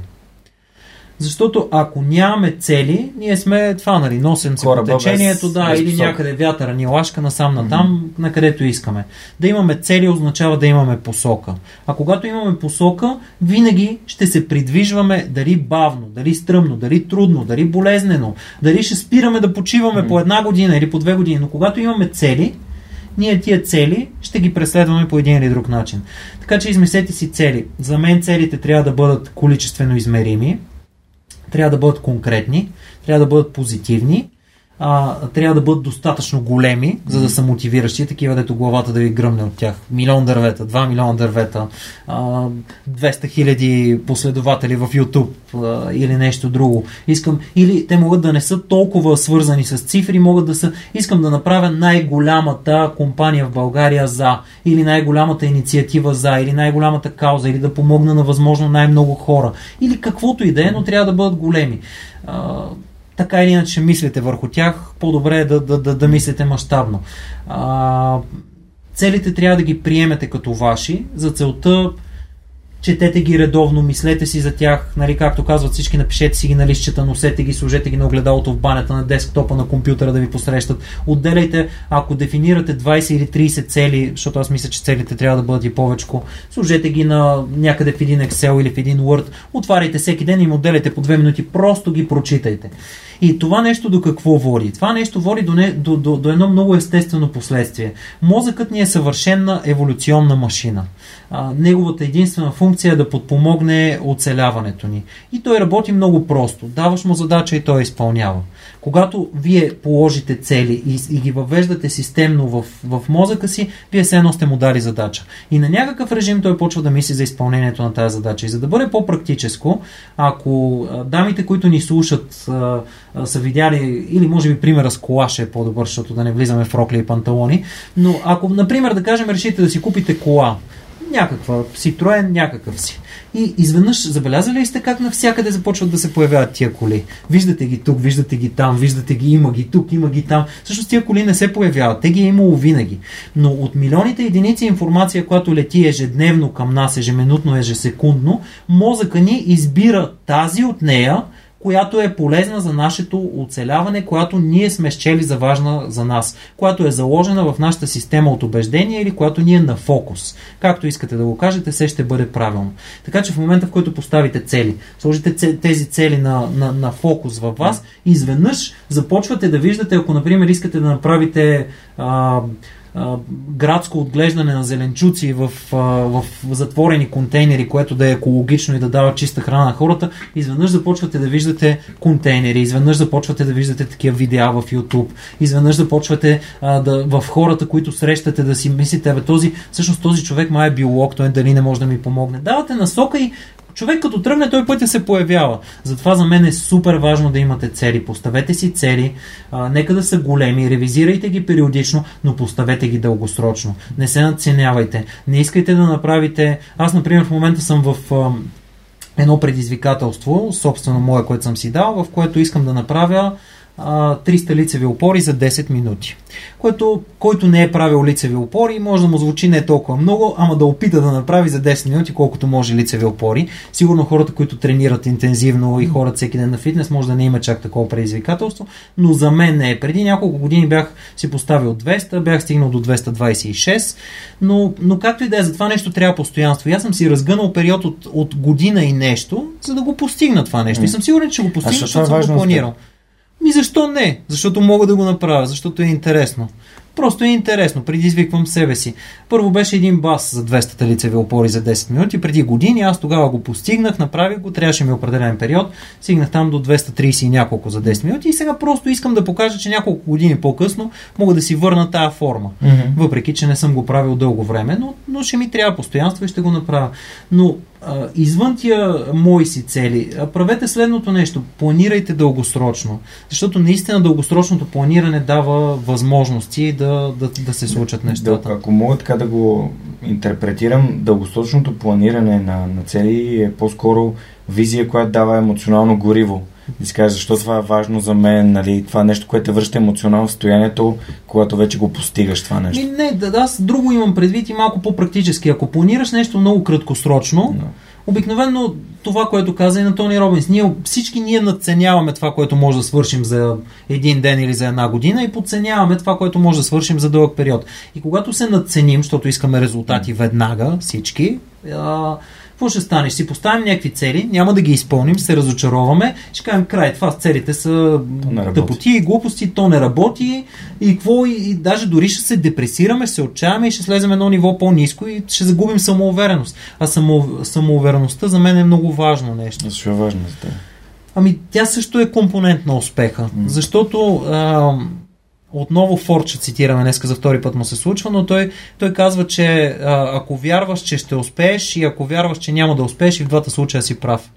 Защото ако нямаме цели, ние сме това, нали, носим се по течението, да, без или някъде вятъра ни лашка насам натам, на където искаме. Да имаме цели означава да имаме посока. А когато имаме посока, винаги ще се придвижваме дали бавно, дали стръмно, дали трудно, дали болезнено, дали ще спираме да почиваме по една година или по две години. Но когато имаме цели, ние тия цели ще ги преследваме по един или друг начин. Така че измислете си цели. За мен целите трябва да бъдат количествено измерими, трябва да бъдат конкретни, трябва да бъдат позитивни, а, трябва да бъдат достатъчно големи, за да са мотивиращи, такива, дето главата да ви гръмне от тях. Милион дървета, 2 милиона дървета, а, 200 хиляди последователи в YouTube а, или нещо друго. Искам, или те могат да не са толкова свързани с цифри, могат да са, искам да направя най-голямата компания в България за, или най-голямата инициатива за, или най-голямата кауза, или да помогна на възможно най-много хора, или каквото и да е, но трябва да бъдат големи. А, така или иначе мислите върху тях, по-добре е да, да, да, да мислите мащабно. Целите трябва да ги приемете като ваши. За целта четете ги редовно, мислете си за тях, нали, както казват всички, напишете си ги на листчета, носете ги, сложете ги на огледалото в банята, на десктопа, на компютъра да ви посрещат. Отделяйте, ако дефинирате 20 или 30 цели, защото аз мисля, че целите трябва да бъдат и повечко, сложете ги на някъде в един Excel или в един Word, отваряйте всеки ден и им отделяйте по 2 минути, просто ги прочитайте. И това нещо до какво води? Това нещо води до, не, до, до, до едно много естествено последствие. Мозъкът ни е съвършенна еволюционна машина. Неговата единствена функция е да подпомогне оцеляването ни. И той работи много просто. Даваш му задача и той изпълнява. Когато вие положите цели и, и ги въвеждате системно в, в мозъка си, вие все едно сте му дали задача. И на някакъв режим той почва да мисли за изпълнението на тази задача. И за да бъде по-практическо, ако дамите, които ни слушат, са видяли, или може би примера с кола ще е по-добър, защото да не влизаме в рокли и панталони, но ако, например, да кажем, решите да си купите кола, някаква Citroen, някакъв си. И изведнъж забелязали ли сте как навсякъде започват да се появяват тия коли? Виждате ги тук, виждате ги там, виждате ги, има ги тук, има ги там. Всъщност тия коли не се появяват, те ги е имало винаги. Но от милионите единици информация, която лети ежедневно към нас, ежеминутно, ежесекундно, мозъка ни избира тази от нея, която е полезна за нашето оцеляване, която ние сме счели за важна за нас, която е заложена в нашата система от убеждения или която ни е на фокус. Както искате да го кажете, все ще бъде правилно. Така че в момента, в който поставите цели, сложите тези цели на, на, на фокус във вас, изведнъж започвате да виждате, ако, например, искате да направите а, градско отглеждане на зеленчуци в, в затворени контейнери, което да е екологично и да дава чиста храна на хората, изведнъж започвате да виждате контейнери, изведнъж започвате да виждате такива видеа в YouTube, изведнъж започвате а, да, в хората, които срещате, да си мислите, бе, този, всъщност този човек май е биолог, той дали не може да ми помогне. Давате насока и човек като тръгне, той пътя се появява. Затова за мен е супер важно да имате цели. Поставете си цели, а, нека да са големи, ревизирайте ги периодично, но поставете ги дългосрочно. Не се надценявайте. Не искайте да направите... Аз, например, в момента съм в... А, едно предизвикателство, собствено мое, което съм си дал, в което искам да направя 300 лицеви опори за 10 минути. Което, който не е правил лицеви опори, може да му звучи не толкова много, ама да опита да направи за 10 минути колкото може лицеви опори. Сигурно хората, които тренират интензивно и хората всеки ден на фитнес, може да не има чак такова предизвикателство, но за мен не е. Преди няколко години бях си поставил 200, бях стигнал до 226, но, но както и да е, за това нещо трябва постоянство. И аз съм си разгънал период от, от година и нещо, за да го постигна това нещо. И съм сигурен, че го постигна, защо защото е съм го за теб? Ми защо не? Защото мога да го направя, защото е интересно. Просто е интересно, предизвиквам себе си. Първо беше един бас за 200 лицеви опори за 10 минути. Преди години аз тогава го постигнах, направих го, трябваше ми определен период. Стигнах там до 230 и няколко за 10 минути и сега просто искам да покажа, че няколко години по-късно мога да си върна тая форма. Мгм. Въпреки, че не съм го правил дълго време, но, но ще ми трябва постоянство и ще го направя. Но а, извън тия мои си цели, правете следното нещо. Планирайте дългосрочно. Защото наистина дългосрочното планиране дава възможности да, да, да се случат нещата. Ако мога така да го интерпретирам, дългосрочното планиране на, на цели е по-скоро визия, която дава емоционално гориво. Да си кажа, защо това е важно за мен, нали, това е нещо, което те връща емоционално състоянието, когато вече го постигаш това нещо. Не, да, аз друго имам предвид и малко по-практически. Ако планираш нещо много краткосрочно, Да. Обикновено това, което каза и на Тони Робинс, ние, всички ние надценяваме това, което може да свършим за един ден или за една година и подценяваме това, което може да свършим за дълъг период. И когато се надценим, защото искаме резултати веднага, всички, а, какво ще стане? Ще си поставим някакви цели, няма да ги изпълним, се разочароваме, ще кажем край, това с целите са тъпоти и глупости, то не работи и какво и, и даже дори ще се депресираме, ще се отчаяме и ще слезем едно ниво по-низко и ще загубим самоувереност. А само, самоувереността за мен е много важно нещо. Защо е важно за теб? Ами тя също е компонент на успеха, mm. защото а, отново Форд ще цитираме, днеска за втори път му се случва, но той, той казва, че а, ако вярваш, че ще успееш и ако вярваш, че няма да успееш и в двата случая си прав.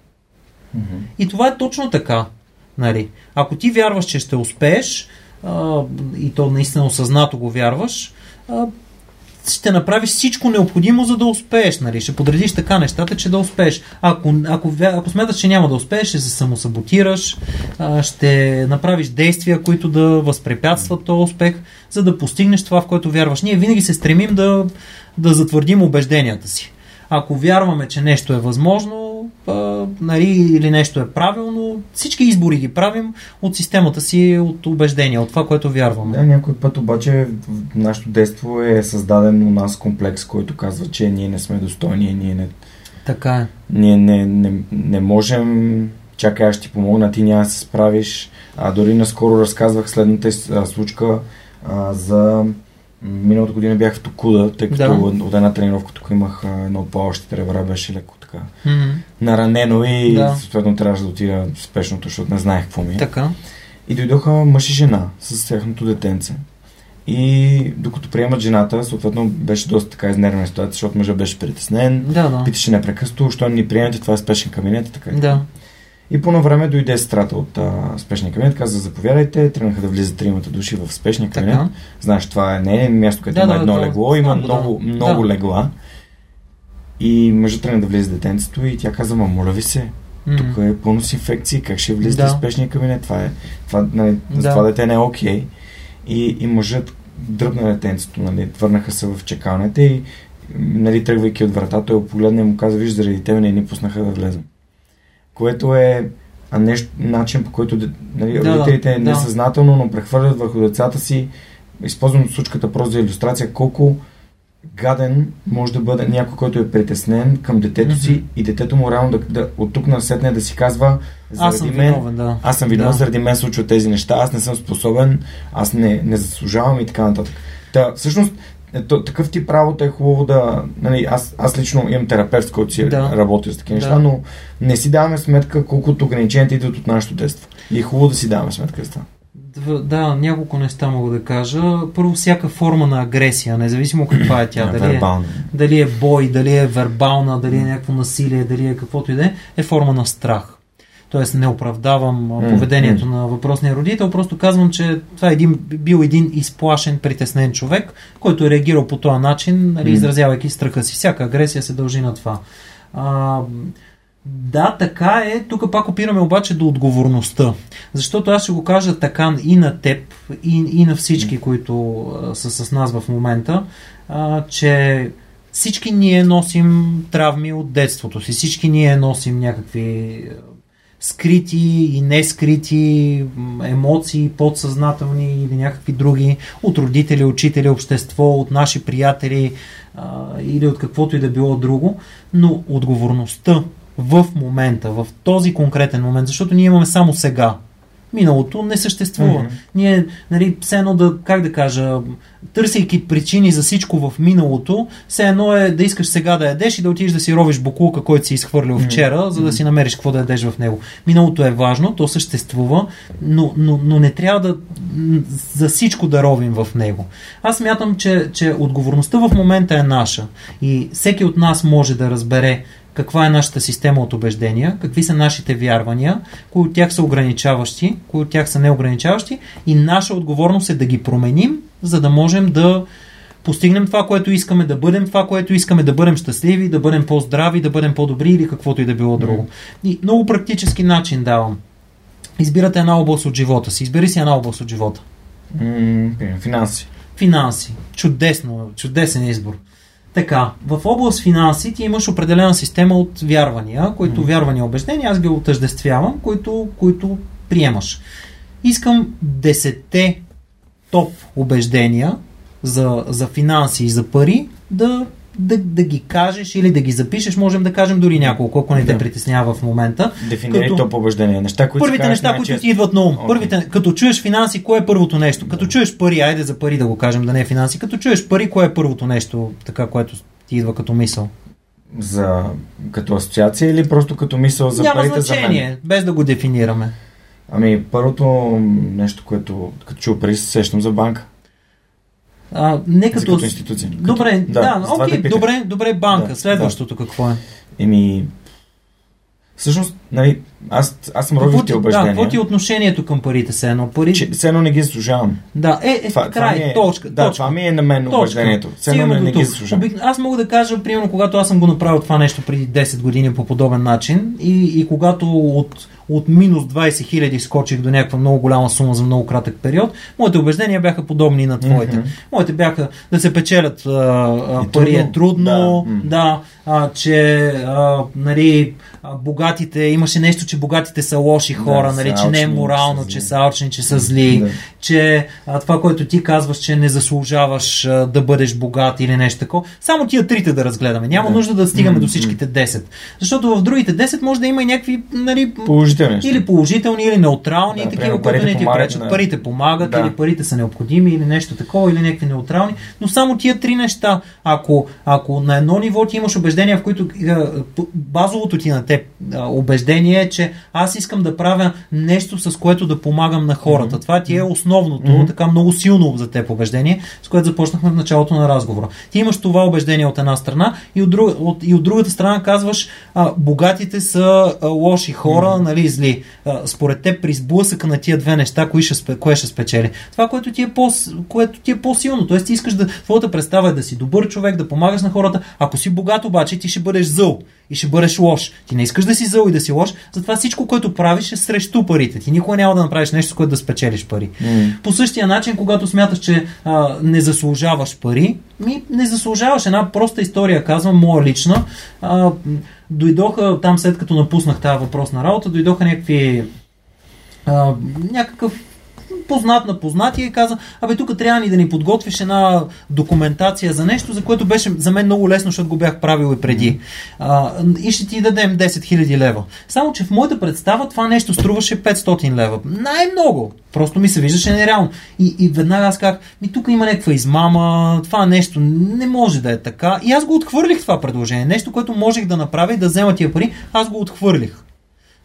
Mm-hmm. И това е точно така. Нали? Ако ти вярваш, че ще успееш а, и то наистина осъзнато го вярваш, а, ще направиш всичко необходимо, за да успееш. Нали? Ще подредиш така нещата, че да успееш. Ако, ако, ако смяташ, че няма да успееш, ще се самосаботираш, ще направиш действия, които да възпрепятстват този успех, за да постигнеш това, в което вярваш. Ние винаги се стремим да, да затвърдим убежденията си. Ако вярваме, че нещо е възможно а, нали, или нещо е правилно, всички избори ги правим от системата си, от убеждения, от това, което вярваме. Да, някой път обаче в нашето детство е създаден у нас комплекс, който казва, че ние не сме достойни, ние не... Така е. Ние не, не, не можем чакай, аз ще ти помогна, ти няма да се справиш. А, дори наскоро разказвах следната случка а, за Миналата година бях в Токуда, тъй като да. от една тренировка тук имах едно плаващите ребра, беше леко така mm-hmm. наранено и да. съответно трябваше да отида спешното, защото не знаех какво ми е. Така. И дойдоха мъж и жена с тяхното детенце. И докато приемат жената, съответно беше доста така изнервена ситуация, защото мъжа беше притеснен, да, да. питаше непрекъснато, що ни приемате, това е спешен кабинет и така. Да. И по време дойде сестрата от а, спешния кабинет, каза, заповядайте, тръгнаха да влизат тримата души в спешния кабинет. Така. Знаеш, това е, не е място, където да, има да, едно да, легло, има да, много, да. много да. легла. И мъжът тръгна да влезе детенцето и тя каза, ма моля ви се, mm. тук е пълно с инфекции, как ще влизате да. в спешния кабинет, това е, това, нали, да. това дете не е окей. Okay. И, и мъжът дръпна детенцето, нали, върнаха се в чекалнята и нали, тръгвайки от врата, той погледна и му каза, виж, заради тебе не ни пуснаха да влезем което е а нещо, начин по който нали, да, родителите да, несъзнателно, но прехвърлят върху децата си, използвам случката просто за иллюстрация, колко гаден може да бъде някой, който е притеснен към детето mm-hmm. си и детето му реално да, да, от тук на сетне да си казва аз съм мен, виновен, да. Аз съм виновен, да. заради мен случват тези неща, аз не съм способен, аз не, не заслужавам и така нататък. Та, всъщност, ето, такъв тип работа е хубаво да... Нали, аз, аз лично имам терапевт, който си да. работи с такива да. неща, но не си даваме сметка колкото ограниченията идват от нашето детство. И е хубаво да си даваме сметка за това. Да, няколко неща мога да кажа. Първо, всяка форма на агресия, независимо каква е тя, дали, е, дали е бой, дали е вербална, дали е някакво насилие, дали е каквото и да е, е форма на страх т.е. не оправдавам поведението на въпросния родител, просто казвам, че това е един, бил един изплашен, притеснен човек, който е реагирал по този начин, нали, изразявайки страха си. Всяка агресия се дължи на това. А, да, така е. Тук пак опираме обаче до отговорността. Защото аз ще го кажа така и на теб, и, и на всички, които а, са с нас в момента, а, че всички ние носим травми от детството си. Всички ние носим някакви скрити и нескрити емоции, подсъзнателни или някакви други, от родители, учители, общество, от наши приятели а, или от каквото и да било друго, но отговорността в момента, в този конкретен момент, защото ние имаме само сега, Миналото не съществува. Mm-hmm. Ние, нали, все едно да, как да кажа, търсейки причини за всичко в миналото, все едно е да искаш сега да ядеш и да отидеш да си ровиш букулка, който си изхвърлил mm-hmm. вчера, за да си намериш какво да ядеш в него. Миналото е важно, то съществува, но, но, но не трябва да за всичко да ровим в него. Аз мятам, че, че отговорността в момента е наша и всеки от нас може да разбере каква е нашата система от убеждения, какви са нашите вярвания, кои от тях са ограничаващи, кои от тях са неограничаващи и наша отговорност е да ги променим, за да можем да постигнем това, което искаме, да бъдем това, което искаме, да бъдем щастливи, да бъдем по-здрави, да бъдем по-добри или каквото и да било друго. И много практически начин давам. Избирате една област от живота си. Избери си една област от живота. Финанси. Финанси. Чудесно. Чудесен избор. Така, в област финанси ти имаш определена система от вярвания, които Мгм. вярвания обеждения, аз ги отъждествявам, които, които приемаш. Искам 10 топ убеждения за, за финанси и за пари да, да, да ги кажеш или да ги запишеш. Можем да кажем дори няколко, ако не те Да. притеснява в момента. Дефинирай Като- топ убеждения. Неща, които Първите неща, казваш които ти идват на ум. Окей. Първите, като чуеш финанси, кое е първото нещо? Като чуеш пари, айде за пари да го кажем, да не е финанси. Като чуеш пари, кое е първото нещо, така, което ти идва като мисъл? За, като асоциация или просто като мисъл за Няма парите значение, за мен? без да го дефинираме. Ами, първото нещо, което като чул пари, се сещам за банка. А, не като... като институция. Добре, Като- да, те окей, питах. добре, добре, банка. Да, Следващото какво е? Еми, всъщност, нали, аз, аз съм родил ти, тези да, убеждения, какво ти е отношението към парите се едно? Пари... че все едно не ги заслужавам. Да, е, е Това, това край, ми е, точка, да, точка. това ми е на мен Точка. убеждението. Все едно не, не ги заслужавам. Обик... Аз мога да кажа, примерно, когато аз съм го направил това нещо преди 10 години по подобен начин и, и когато от, от минус 20 хиляди скочих до някаква много голяма сума за много кратък период, моите убеждения бяха подобни на твоите. Мгм. Моите бяха да се печелят а, а, пари е трудно. трудно, Да. Да, а, че а, нали, богатите, имаше нещо, че богатите са лоши хора, Да, нали, че не е морално, че са алчни, че са зли, Да. че а, това, което ти казваш, че не заслужаваш а, да бъдеш богат или нещо такова. Само тия трите да разгледаме. Няма Да. нужда да стигаме М, до всичките 10. Защото в другите 10 може да има и някакви нали, Положителни или положителни, или неутрални, Да, такива, които не ти пречат. на- Парите помагат, Да. или парите са необходими, или нещо такова, или някакви неутрални. Но само тия три неща, ако, ако на едно ниво ти имаш убеждения, в които а, п- базовото ти на теб а, убеждение че аз искам да правя нещо, с което да помагам на хората. Това ти е основното, Мгм. така много силно за теб убеждение, с което започнахме в началото на разговора. Ти имаш това убеждение от една страна и от, друг, от, и от другата страна казваш, а, богатите са а, лоши хора, нали, зли. А, според теб при сблъсъка на тия две неща, кои ще, кое ще спечели? Това, което ти е, по, което ти е по-силно. Тоест ти искаш да, твоята представа е да си добър човек, да помагаш на хората. Ако си богат обаче, ти ще бъдеш зъл и ще бъдеш лош. Ти не искаш да си зъл и да си лош, затова всичко, което правиш е срещу парите. Ти никога няма да направиш нещо, с което да спечелиш пари. М. По същия начин, когато смяташ, че а, не заслужаваш пари, ми не заслужаваш. Една проста история, казвам, моя лична. А, дойдоха там, след като напуснах тази въпросна работа, дойдоха някакви а, някакъв познат на познатия и каза, абе тук трябва ни да ни подготвиш една документация за нещо, за което беше за мен много лесно, защото го бях правил и преди. А, и ще ти дадем 10 000 лева. Само, че в моята представа това нещо струваше 500 лева. Най-много. Просто ми се виждаше нереално. И, и веднага аз казах, ми тук има някаква измама, това нещо не може да е така. И аз го отхвърлих това предложение. Нещо, което можех да направя и да взема тия пари, аз го отхвърлих.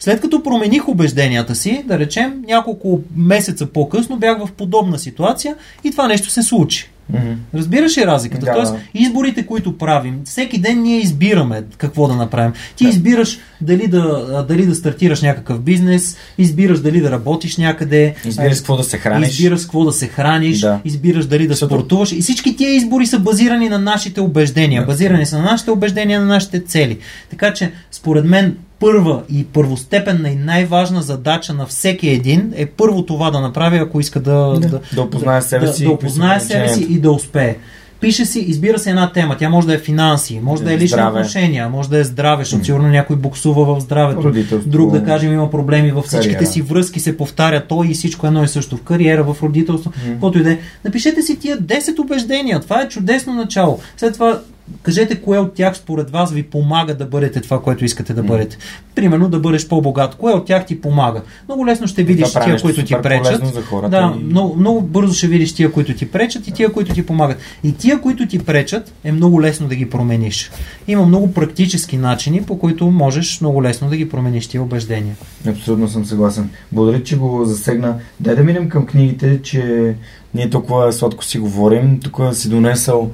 След като промених убежденията си, да речем, няколко месеца по-късно бях в подобна ситуация и това нещо се случи. Мгм. Разбираш ли разликата? Да. Тоест, изборите, които правим, всеки ден ние избираме какво да направим. Ти Да. избираш дали да, дали да стартираш някакъв бизнес, избираш дали да работиш някъде, Избираш какво да се храниш. избираш какво да се храниш, Да. избираш дали да Защото- спортуваш. И всички тия избори са базирани на нашите убеждения, Да. базирани са на нашите убеждения, на нашите цели. Така че, според мен, първа и първостепенна и най-важна задача на всеки един е първо това да направи, ако иска да, Да, да опознае себе да, си да и опознае себе си и да успее. Пише си, избира се една тема. Тя може да е финанси, може да е лични Здраве. отношения, може да е здраве, защото сигурно някой буксува в здравето. Родителство. Друг, да кажем, има проблеми в всичките Кариера. си връзки, се повтаря той и всичко едно и също в кариера, в родителство, каквото и да е. Напишете си тия 10 убеждения. Това е чудесно начало. След това Кажете кое от тях според вас ви помага да бъдете това, което искате да бъдете. Примерно да бъдеш по-богат. Кое от тях ти помага? Много лесно ще видиш прави тия, които ти пречат. за хората Да, и- много, много бързо ще видиш тия, които ти пречат и тия, които ти помагат. И тия, които ти пречат, е много лесно да ги промениш. Има много практически начини, по които можеш много лесно да ги промениш тия убеждения. Абсолютно съм съгласен. Благодаря, че го засегна. Дай да минем към книгите, че ние толкова сладко си говорим. Тук си донесъл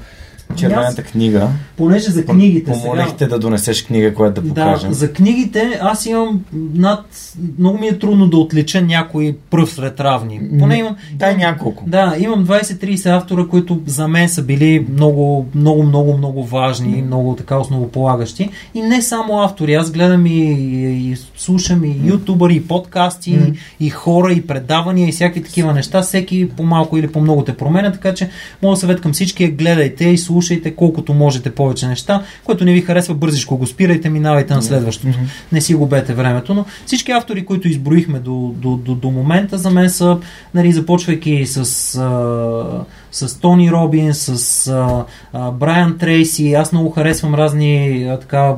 червената книга. Понеже за книгите сега... Помолихте да донесеш книга, която да Да, покажем. за книгите аз имам над... Много ми е трудно да отлича някой пръв сред равни. Поне имам... Имам- няколко. Да, имам 20-30 автора, които за мен са били много, много, много, много важни, много така основополагащи. И не само автори, аз гледам и, и, и слушам и ютубъри, и подкасти, М. и хора, и предавания, и всякакви такива неща. Всеки по малко или по много те променя, така че моят съвет към всички е гледайте и слушайте слушайте колкото можете повече неща, което не ви харесва, бързичко го спирайте, минавайте на следващото. Не си губете времето, но всички автори, които изброихме до, до, до, до момента, за мен са, нали, започвайки с, а, с Тони Робин, с а, а, Брайан Трейси, аз много харесвам разни а, така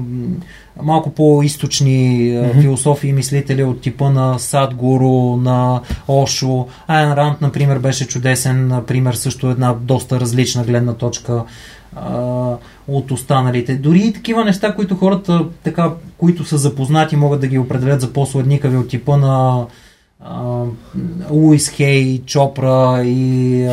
малко по-источни mm-hmm. философии и мислители от типа на Садгуру, на Ошо. Айн Ранд, например, беше чудесен, например, също една доста различна гледна точка а, от останалите. Дори и такива неща, които хората, така, които са запознати, могат да ги определят за по-сладникави от типа на Луис Хей, Чопра и,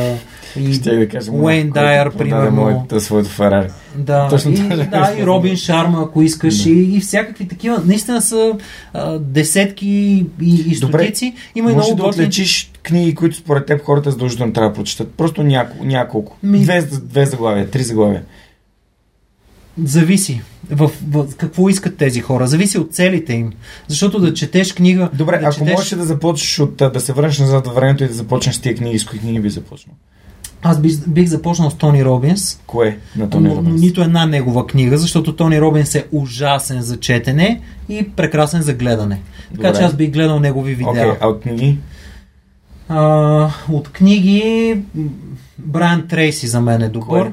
и да кажем, Уейн Дайер, примерно. Да, своето Ферари. Да, Точно и, да, и Робин Шарма, ако искаш, да. и, и всякакви такива. Наистина са а, десетки и, и стотици. Има и много да отличиш книги, които според теб хората задължително трябва да прочитат. Просто няколко. няколко. Ми... Две, две заглавия, три заглавия. Зависи в, в какво искат тези хора. Зависи от целите им. Защото да четеш книга. Добре, да ако четеш... можеш да започнеш от да се върнеш назад във времето и да започнеш с тия книги, с кои книги би започнал? Аз бих, бих започнал с Тони Робинс. Кое на Тони Робинс? Нито една негова книга, защото Тони Робинс е ужасен за четене и прекрасен за гледане. Добре. Така че аз бих гледал негови видеа. Okay, а от книги? А, от книги Брайан Трейси за мен е добър.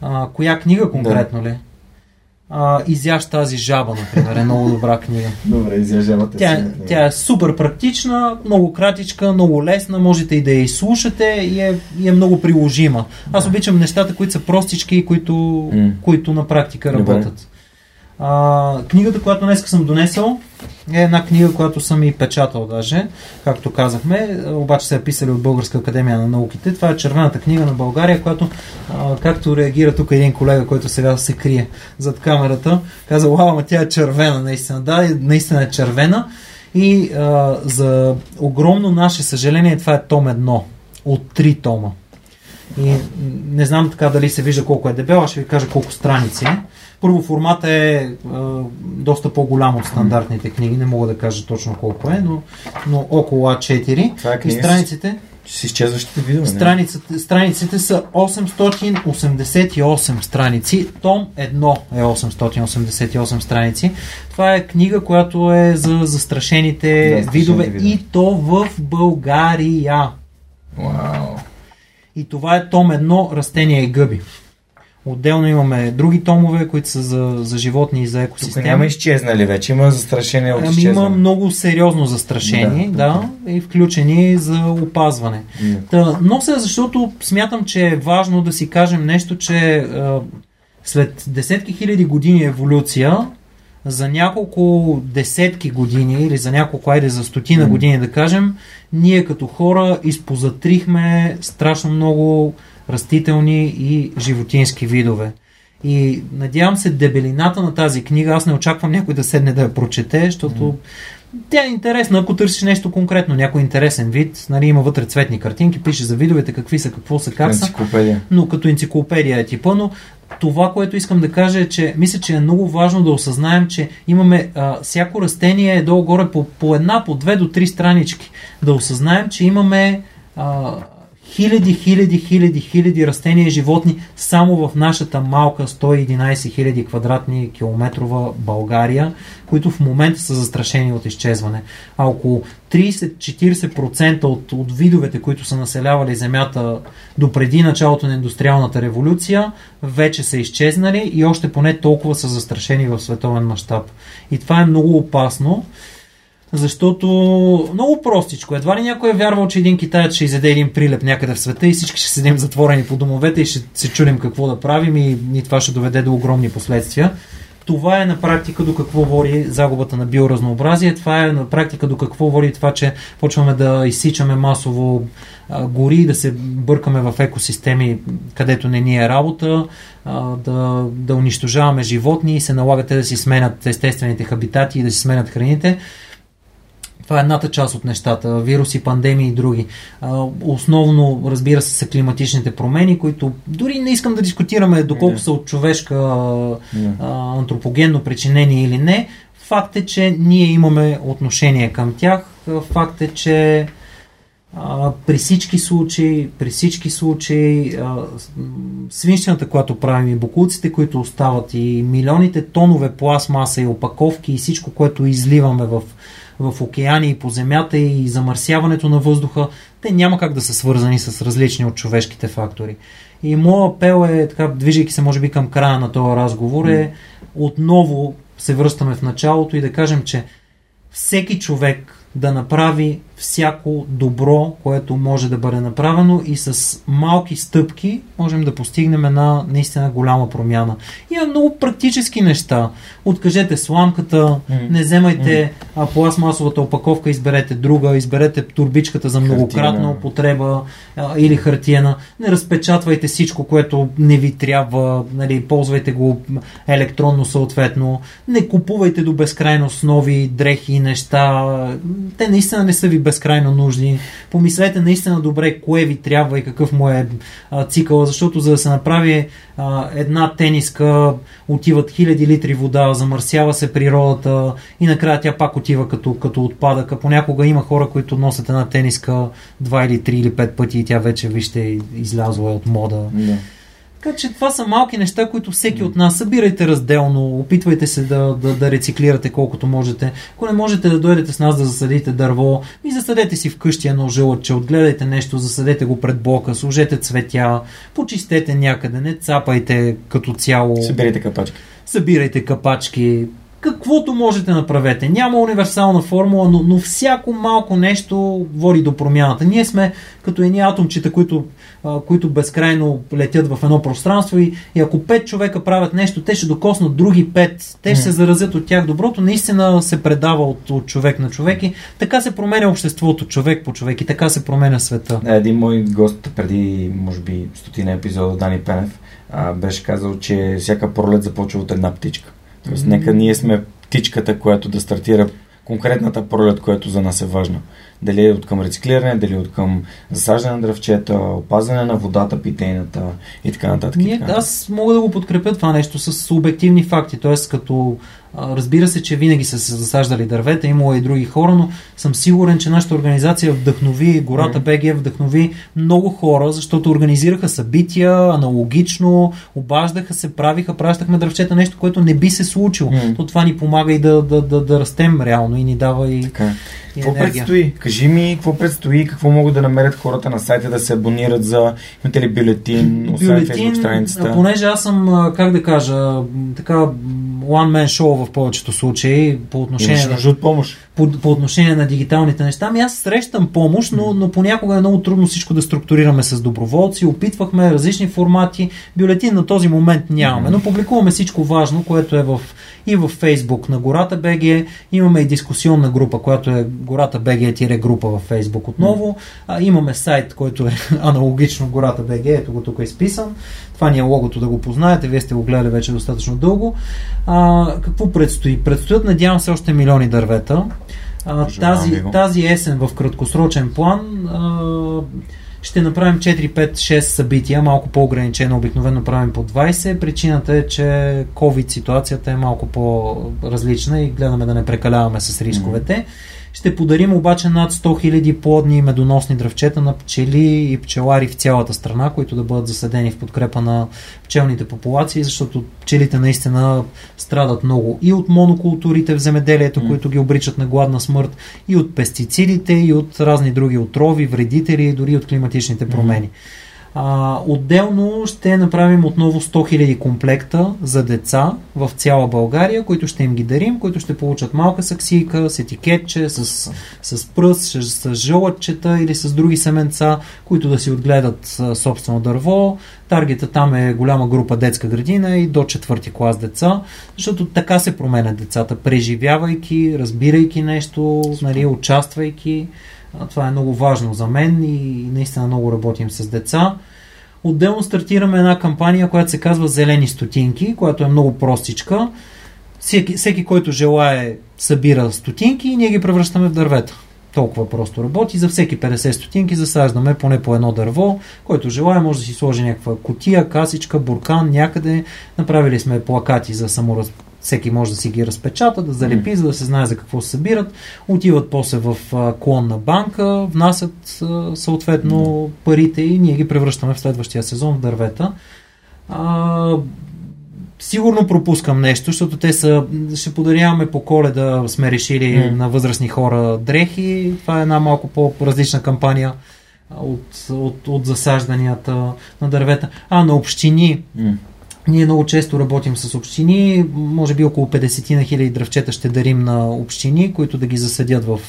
А, коя книга конкретно да. ли? а, Изяж тази жаба, например, е много добра книга. (laughs) Добре, изяж жабата. Тя, тя е супер практична, много кратичка, много лесна, можете и да я изслушате и е, и е много приложима. Аз обичам нещата, които са простички и които, mm. които на практика работят. Добре. А, книгата, която днес съм донесъл, е една книга, която съм и печатал даже, както казахме, обаче се е писали от Българска академия на науките. Това е червената книга на България, която, а, както реагира тук един колега, който сега се крие зад камерата, каза, вау, ама тя е червена, наистина. Да, наистина е червена. И а, за огромно наше съжаление, това е том едно от три тома. И не знам така дали се вижда колко е дебел, аз ще ви кажа колко страници е. Първо формата е е доста по-голям от стандартните книги, не мога да кажа точно колко е, но, но около А4. Това е и страниците с изчезващите видове. Страниците, страниците са 888 страници. Том 1 е 888 страници. Това е книга, която е за застрашените да, видове, видове и то в България. Вау. И това е том 1 Растения и гъби. Отделно имаме други томове, които са за, за животни и за екосистеми. Тук няма изчезнали вече, има застрашение от ами, Има много сериозно застрашение, да, да, да и включени за опазване. Да. Та, нося, защото смятам, че е важно да си кажем нещо, че а, след десетки хиляди години еволюция, за няколко десетки години или за няколко, айде за стотина години да кажем, ние като хора изпозатрихме страшно много растителни и животински видове. И надявам се дебелината на тази книга, аз не очаквам някой да седне да я прочете, защото mm. тя е интересна, ако търсиш нещо конкретно, някой интересен вид, нали, има вътре цветни картинки, пише за видовете, какви са, какво са, как са. Но като енциклопедия е типа, но това, което искам да кажа е, че мисля, че е много важно да осъзнаем, че имаме а, всяко растение е долу-горе по, по една, по две до три странички. Да осъзнаем, че имаме а, хиляди, хиляди, хиляди, хиляди растения и животни само в нашата малка 111 хиляди квадратни километрова България, които в момента са застрашени от изчезване. А около 30-40% от, от видовете, които са населявали Земята до преди началото на индустриалната революция, вече са изчезнали и още поне толкова са застрашени в световен мащаб. И това е много опасно. Защото много простичко. Едва ли някой е вярвал, че един китаец ще изеде един прилеп някъде в света и всички ще седим затворени по домовете и ще се чудим какво да правим и, и това ще доведе до огромни последствия. Това е на практика до какво води загубата на биоразнообразие. Това е на практика до какво води това, че почваме да изсичаме масово гори, да се бъркаме в екосистеми, където не ни е работа, да, да унищожаваме животни и се налагате да си сменят естествените хабитати и да си сменят храните. Това е едната част от нещата. Вируси, пандемии и други. Основно, разбира се, са климатичните промени, които дори не искам да дискутираме доколко са от човешка антропогенно причинение или не. Факт е, че ние имаме отношение към тях. Факт е, че а, при всички случаи, при всички случаи а, свинщината, която правим и бокуците, които остават и милионите тонове пластмаса и опаковки и всичко, което изливаме в, в океани и по земята и замърсяването на въздуха, те няма как да са свързани с различни от човешките фактори. И моят апел е, така, движейки се може би към края на този разговор, е отново се връщаме в началото и да кажем, че всеки човек да направи всяко добро, което може да бъде направено и с малки стъпки можем да постигнем една наистина голяма промяна. Има много практически неща. Откажете сламката, mm. не вземайте mm. пластмасовата опаковка, изберете друга, изберете турбичката за многократна употреба а, или хартиена. Не разпечатвайте всичко, което не ви трябва, нали, ползвайте го електронно съответно. Не купувайте до безкрайност нови дрехи и неща. Те наистина не са ви безкрайно нужни. Помислете наистина добре кое ви трябва и какъв му е а, цикъл, защото за да се направи а, една тениска отиват хиляди литри вода, замърсява се природата и накрая тя пак отива като, като отпадък. понякога има хора, които носят една тениска два или три или пет пъти и тя вече, вижте, излязла е от мода. Yeah. Така че това са малки неща, които всеки от нас събирайте разделно, опитвайте се да, да, да рециклирате колкото можете. Ако не можете да дойдете с нас да засадите дърво, ми засадете си вкъщи едно жълъче, отгледайте нещо, засадете го пред блока, сложете цветя, почистете някъде, не цапайте като цяло. Събирайте капачки. Събирайте капачки, каквото можете направете. Няма универсална формула, но, но всяко малко нещо води до промяната. Ние сме като едни атомчета, които, а, които безкрайно летят в едно пространство и, и ако пет човека правят нещо, те ще докоснат други пет, те ще се заразят от тях. Доброто наистина се предава от, от човек на човек и така се променя обществото, човек по човек и така се променя света. Един мой гост преди, може би, стотина епизода, Дани Пенев, а, беше казал, че всяка пролет започва от една птичка. Тоест, нека ние сме птичката, която да стартира конкретната пролет, която за нас е важна. Дали е от към рециклиране, дали е от към засаждане на дръвчета, опазване на водата, питейната и така нататък. Ние, така. Аз мога да го подкрепя това нещо с обективни факти, т.е. като Разбира се, че винаги са се засаждали дървета, имало и други хора, но съм сигурен, че нашата организация вдъхнови, Гората БГ вдъхнови много хора, защото организираха събития аналогично, обаждаха се, правиха, пращахме дръвчета, нещо, което не би се случило. Mm. То това ни помага и да, да, да, да растем реално и ни дава и. Така. Какво предстои? Кажи ми какво предстои, какво могат да намерят хората на сайта да се абонират за... Имате ли бюлетин, освен бюлетин, страницата? Понеже аз съм, как да кажа, така, one man show в повечето случаи по отношение на... помощ. По, по отношение на дигиталните неща. Ами аз срещам помощ, но, но понякога е много трудно всичко да структурираме с доброволци. Опитвахме различни формати. Бюлетин на този момент нямаме, но публикуваме всичко важно, което е в, и в Фейсбук на Гората БГ. Имаме и дискусионна група, която е Гората БГ група в Фейсбук отново. А, имаме сайт, който е (laughs) аналогично Гората БГ, ето го тук е изписан. Това ни е логото да го познаете, вие сте го гледали вече достатъчно дълго. А, какво предстои? Предстоят, надявам се, още милиони дървета. А, тази, тази есен в краткосрочен план а, ще направим 4, 5, 6 събития, малко по-ограничено, обикновено правим по 20. Причината е, че COVID ситуацията е малко по-различна и гледаме да не прекаляваме с рисковете. Mm-hmm. Ще подарим обаче над 100 000 плодни и медоносни дръвчета на пчели и пчелари в цялата страна, които да бъдат заседени в подкрепа на пчелните популации, защото пчелите наистина страдат много и от монокултурите в земеделието, mm. които ги обричат на гладна смърт, и от пестицидите, и от разни други отрови, вредители, и дори от климатичните промени. Mm. А, отделно ще направим отново 100 000 комплекта за деца в цяла България, които ще им ги дарим, които ще получат малка саксийка с етикетче, с, с пръст, с, с жълъчета или с други семенца, които да си отгледат собствено дърво. Таргета там е голяма група детска градина и до четвърти клас деца, защото така се променят децата, преживявайки, разбирайки нещо, нали, участвайки. Това е много важно за мен и наистина много работим с деца. Отделно стартираме една кампания, която се казва Зелени стотинки, която е много простичка. Всеки, всеки който желае, събира стотинки и ние ги превръщаме в дървета. Толкова просто работи. За всеки 50 стотинки засаждаме поне по едно дърво. Който желая може да си сложи някаква котия, касичка, буркан някъде. Направили сме плакати за самораз всеки може да си ги разпечата, да залепи, за да се знае за какво се събират. Отиват после в клонна банка, внасят съответно парите и ние ги превръщаме в следващия сезон в дървета. А, Сигурно пропускам нещо, защото те са, ще подаряваме по коледа, сме решили Mm. на възрастни хора дрехи. Това е една малко по-различна кампания от, от, от засажданията на дървета. А, на общини. М. Ние много често работим с общини. Може би около 50 на хиляди дръвчета ще дарим на общини, които да ги засадят в,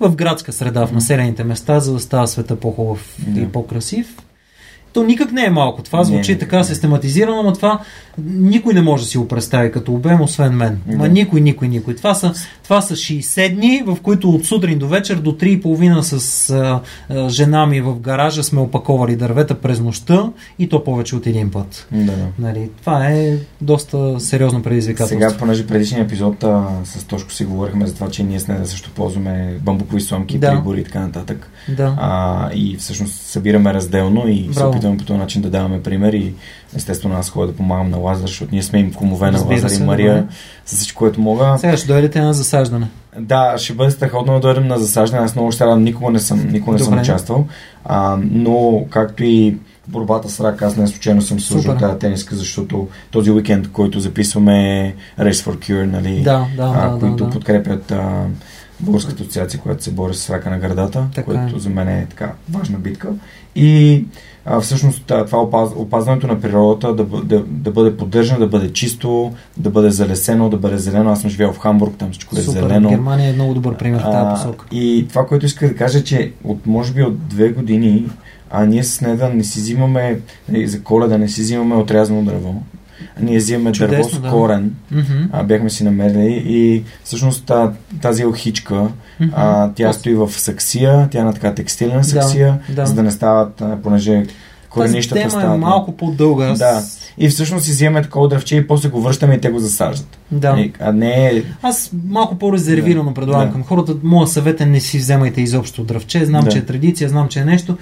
в градска среда, в населените места, за да става света по-хубав Да. и по-красив. То никак не е малко. Това Не, звучи никак така не систематизирано, но това никой не може да си го представи като обем, освен мен. Да. Ма никой, никой, никой. Това са, това са 60 дни, в които от сутрин до вечер до 3.30 с а, а, жена ми в гаража сме опаковали дървета през нощта и то повече от един път. Да, да. Нали, това е доста сериозно предизвикателство. Сега, понеже предишния епизод а, с Тошко си говорихме за това, че ние с нея също ползваме бамбукови сламки, Да. прибори и така нататък. Да. А, и всъщност събираме разделно и се Браво. Опитваме по този начин да даваме пример и естествено аз ходя да помагам на Лазар, защото ние сме им кумове на Лазар се, и Мария с всичко, което мога. Сега ще дойдете на засаждане. Да, ще бъде страхотно да дойдем на засаждане. Аз много ще радвам, никога не съм, никога не съм Добре. участвал. А, но както и борбата с рак, аз не случайно съм Супер. тази тениска, защото този уикенд, който записваме е Race for Cure, нали, Да, да, а, да, които да, да. подкрепят а, Българската асоциация, която се бори с рака на гърдата, Така което е. за мен е така важна битка. И а, всъщност това опаз, опазването на природата да, да, да бъде поддържано, да бъде чисто, да бъде залесено, да бъде зелено. Аз съм живял в Хамбург, там всичко е Супер. зелено. Германия е много добър пример в тази посока. И това, което иска да кажа, че от може би от две години, а ние с Неда не си взимаме, нали, за коледа не си взимаме отрязано дърво. Ние взимаме дърво с да. корен. А, бяхме си намерили и всъщност та, тази елхичка, а, тя стои в саксия, тя е на така текстилна саксия, да. за да не стават, понеже Тази коренищата тема стават. е малко по-дълга. Да. И всъщност си вземаме такова дръвче и после го връщаме и те го засаждат. да. А не е Аз малко по-резервирано предлагам Да. към хората. Моя съвет е не си вземайте изобщо дръвче. Знам, Да. че е традиция, знам, че е нещо.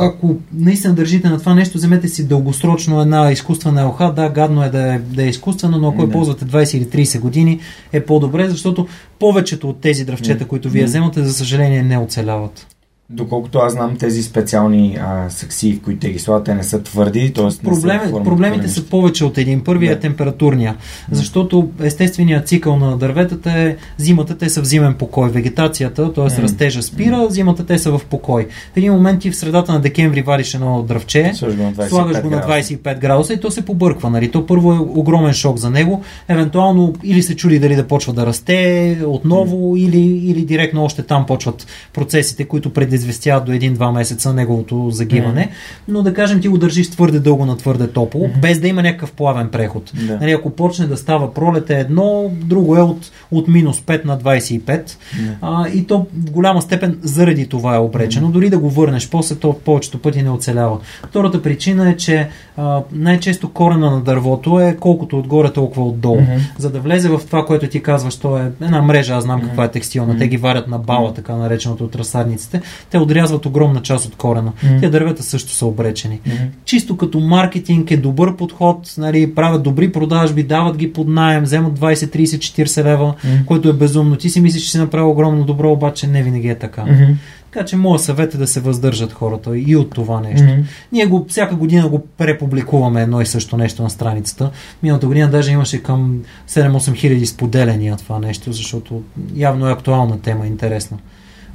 Ако наистина държите на това нещо, вземете си дългосрочно една изкуствена елха. Да, гадно е да е, да е изкуствено, но ако я ползвате 20 или 30 години, е по-добре, защото повечето от тези дръвчета, Да. които вие вземате, за съжаление не оцеляват. Доколкото аз знам тези специални а, саксии, в които те ги слагат, те не са твърди, са Проблем, форма проблемите са повече от един. Първият е Да. температурния, защото естественият цикъл на дърветата е зимата те са в зимен покой, вегетацията, т.е. М. растежа спира, зимата те са в покой. В един момент ти в средата на декември вариш едно дръвче, Слагаш го на 25 слагаш го на градуса. 25 градуса и то се побърква. Нали? То първо е огромен шок за него, евентуално или се чуди дали да почва да расте отново, или, или директно още там почват процесите, които предизвестяват до един-два месеца неговото загиване. Но да кажем, ти го държиш твърде дълго на твърде топло, без да има някакъв плавен преход. Да. Нали, ако почне да става пролет е едно, друго е от, от минус 5 на 25. А, и то в голяма степен заради това е обречено. Дори да го върнеш, после то повечето пъти не оцелява. Втората причина е, че а, най-често корена на дървото е колкото отгоре, толкова отдолу. Мгм. За да влезе в това, което ти казваш, то е една мрежа, аз знам каква е текстилна. Те ги варят на бала, така нареченото от разсадниците. Те отрязват огромна част от корена. Мгм. Тия дървета също са обречени Мгм. чисто като маркетинг е добър подход, нали, правят добри продажби, дават ги под найем, вземат 20, 30, 40 лева, Мгм. което е безумно. Ти си мислиш, че си направил огромно добро, обаче не винаги е така. Мгм. Така че моят съвет е да се въздържат хората и от това нещо. Мгм. Ние го всяка година го препубликуваме едно и също нещо на страницата. Миналата година даже имаше към 7-8 хиляди споделяния това нещо, защото явно е актуална тема, интересна.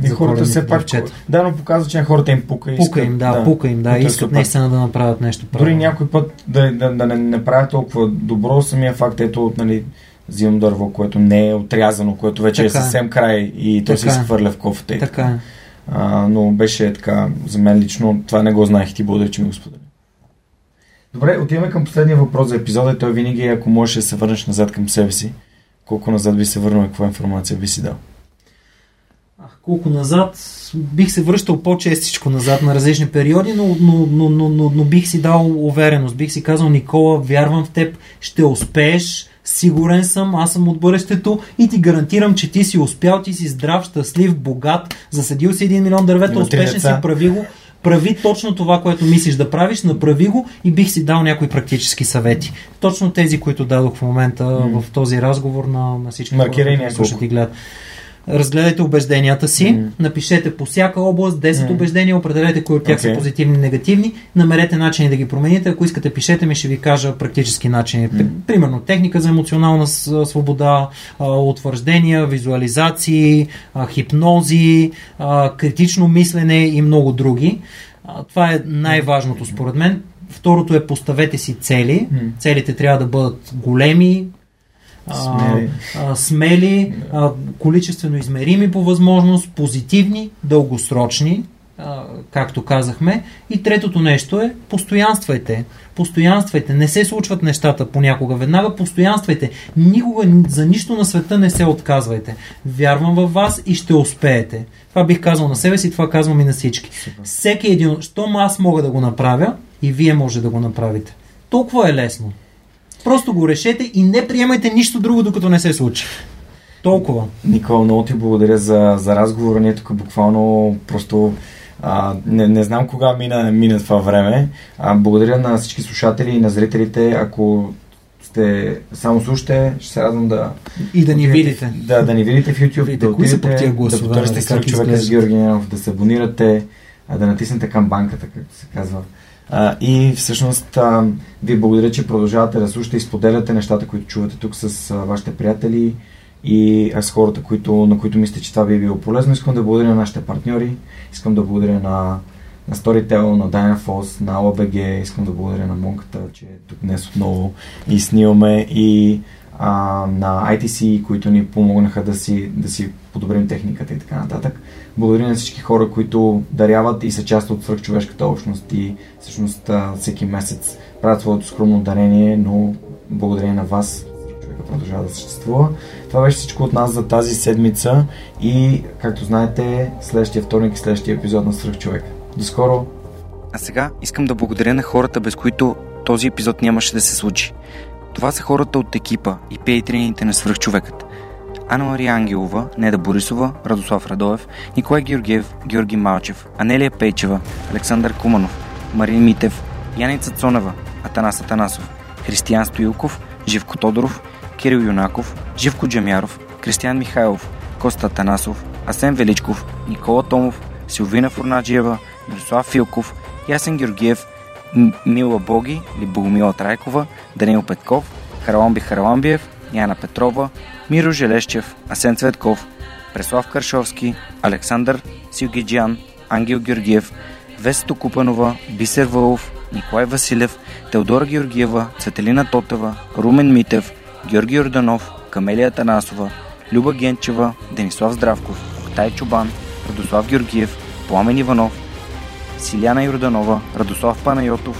И За хората все пак. Да, но показва, че на хората им пука. и Пука искат- им, да, пука им, да, е искат наистина да направят нещо Дори правилно. някой път да, да, да не, не правя толкова добро, самия факт, ето, нали, взимам дърво, което не е отрязано, което вече Така е е. съвсем край и той се Така е. изхвърля в кофата. и Така е. А, но беше така, за мен лично, това не го знаех и ти благодаря, че ми го сподели. Добре, отиваме към последния въпрос за епизода и той винаги е, ако можеш да се върнеш назад към себе си, колко назад би се върнал и каква информация би си дал? Колко назад, бих се връщал по-честичко назад на различни периоди, но, но, но, но, но, но бих си дал увереност. Бих си казал, Никола, вярвам в теб, ще успееш, сигурен съм, аз съм от бъдещето и ти гарантирам, че ти си успял, ти си здрав, щастлив, богат, засадил си един милион дървета, успешен си, прави го. прави точно това, което мислиш да правиш, направи го и бих си дал някои практически съвети. Точно тези, които дадох в момента mm. в този разговор на, на всички Маркирай хора, слушат и гледат. Разгледайте убежденията си, mm. напишете по всяка област 10 mm. убеждения, определете кои от тях okay. са позитивни и негативни, намерете начини да ги промените. Ако искате, пишете ми, ще ви кажа практически начини. Mm. Примерно техника за емоционална свобода, утвърждения, визуализации, хипнози, критично мислене и много други. Това е най-важното според мен. Второто е поставете си цели. Целите трябва да бъдат големи, смели, а, смели а, количествено измерими по възможност, позитивни, дългосрочни, а, както казахме. И третото нещо е постоянствайте. Постоянствайте. Не се случват нещата понякога. Веднага постоянствайте. Никога за нищо на света не се отказвайте. Вярвам във вас и ще успеете. Това бих казал на себе си, това казвам и на всички. Всеки един, щом аз мога да го направя, и вие може да го направите. Толкова е лесно. Просто го решете и не приемайте нищо друго, докато не се случи. Толкова. Никола, много ти благодаря за, за разговора. Ние тук буквално просто а, не, не знам кога мина, мина това време. А, благодаря на всички слушатели и на зрителите. Ако сте само слушате, ще се радвам да... И да ни видите. Да, да ни видите в YouTube, видите, да отидете, да потърсите човека с Георги Ненов, да се абонирате, да натиснете към банката, както се казва. И всъщност ви благодаря, че продължавате да слушате и споделяте нещата, които чувате тук с вашите приятели и с хората, които, на които мислите, че това би било полезно. Искам да благодаря на нашите партньори, искам да благодаря на, на Storytel, на Dynaforce, на OBG, искам да благодаря на Монката, че е тук днес отново и снимаме и а, на ITC, които ни помогнаха да си, да си подобрим техниката и така нататък. Благодаря на всички хора, които даряват и са част от свръхчовешката общност и всъщност всеки месец правят своето скромно дарение, но благодарение на вас човека продължава да съществува. Това беше всичко от нас за тази седмица и, както знаете, следващия вторник и следващия епизод на Свръхчовек. До скоро! А сега искам да благодаря на хората, без които този епизод нямаше да се случи. Това са хората от екипа и пейтрените на свръхчовекът. Анна Мария Ангелова, Неда Борисова, Радослав Радоев, Николай Георгиев, Георги Малчев, Анелия Пейчева, Александър Куманов, Марин Митев, Яница Цонева, Атанас Атанасов, Християн Стоилков, Живко Тодоров, Кирил Юнаков, Живко Джамяров, Кристиян Михайлов, Коста Атанасов, Асен Величков, Никола Томов, Силвина Фурнаджиева, Мирослав Филков, Ясен Георгиев, Мила Боги Богомила Трайкова, Данил Петков, Хараламби Хараламбиев, Яна Петрова, Миро Желещев, Асен Цветков, Преслав Каршовски, Александър Силгиджан, Ангел Георгиев, Весто Купанова, Бисер Вълов, Николай Василев, Теодора Георгиева, Цветелина Тотева, Румен Митев, Георги Орданов, Камелия Танасова, Люба Генчева, Денислав Здравков, Тай Чубан, Радослав Георгиев, Пламен Иванов, Силяна Йорданова, Радослав Панайотов,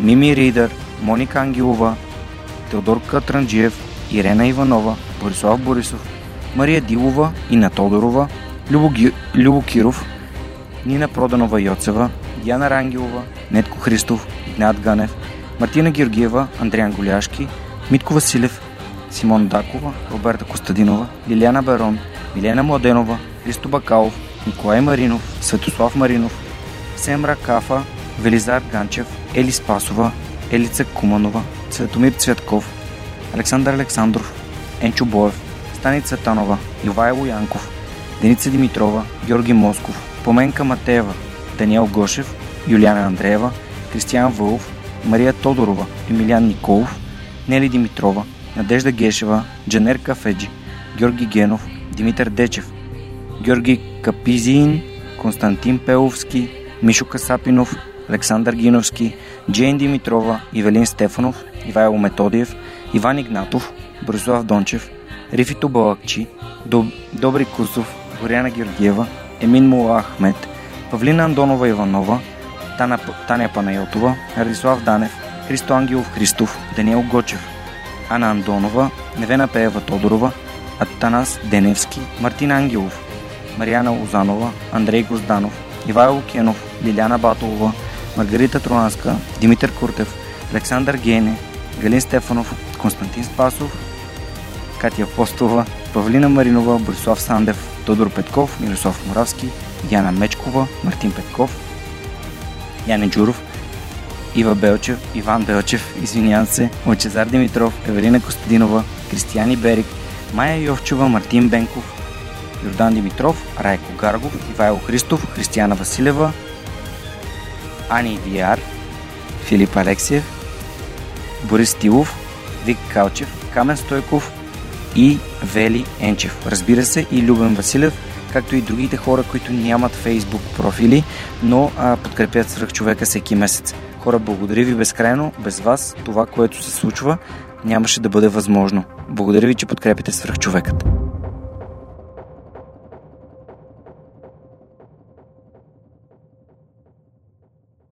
Мими Ридър, Моника Ангелова, Теодор Катранджиев, Ирена Иванова, Борислав Борисов, Мария Дилова, Ина Тодорова, Любо, Ги... Любо Киров, Нина Проданова Йоцева, Диана Рангелова, Нетко Христов, Игнат Ганев, Мартина Георгиева, Андриан Голяшки, Митко Василев, Симон Дакова, Роберта Костадинова, Лиляна Барон, Милена Младенова, Христо Бакалов, Николай Маринов, Светослав Маринов, Семра Кафа, Велизар Ганчев, Ели Спасова, Елица Куманова, Светомир Цветков, Александър Александров, Енчо Боев, Стани Цветанова, Ивайло Янков, Деница Димитрова, Георги Москов, Поменка Матеева, Даниел Гошев, Юлиана Андреева, Кристиян Вълов, Мария Тодорова, Емилиан Николов, Нели Димитрова, Надежда Гешева, Джанер Кафеджи, Георги Генов, Димитър Дечев, Георги Капизиин, Константин Пеловски, Мишо Касапинов, Александър Гиновски, Джейн Димитрова, Ивелин Стефанов, Ивайло Методиев, Иван Игнатов, Борислав Дончев, Рифито Балакчи, Доб... Добри Кусов, Горяна Георгиева, Емин Мула Ахмет, Павлина Андонова Иванова, Тана... Таня Панайотова, Радислав Данев, Христо Ангелов Христов, Даниел Гочев, Ана Андонова, Невена Пеева Тодорова, Атанас Деневски, Мартин Ангелов, Марияна Лозанова, Андрей Гозданов, Ивайло Кенов, Лиляна Батолова, Маргарита Тронанска, Димитър Куртев, Александър Гене, Галин Стефанов, Константин Спасов, Катя Постова, Павлина Маринова, Борислав Сандев, Тодор Петков, Мирослав Моравски, Яна Мечкова, Мартин Петков, Яне Джуров, Ива Белчев, Иван Белчев, извинявам се, Лачезар Димитров, Евелина Костадинова, Кристияни Берик, Майя Йовчева, Мартин Бенков, Йордан Димитров, Райко Гаргов, Ивайло Христов, Християна Василева, Ани Диар, Филип Алексиев, Борис Тилов, Вик Калчев, Камен Стойков и Вели Енчев. Разбира се и Любен Василев, както и другите хора, които нямат фейсбук профили, но а, подкрепят свръхчовека всеки месец. Хора, благодаря ви безкрайно. Без вас това, което се случва, нямаше да бъде възможно. Благодаря ви, че подкрепите свръхчовекът.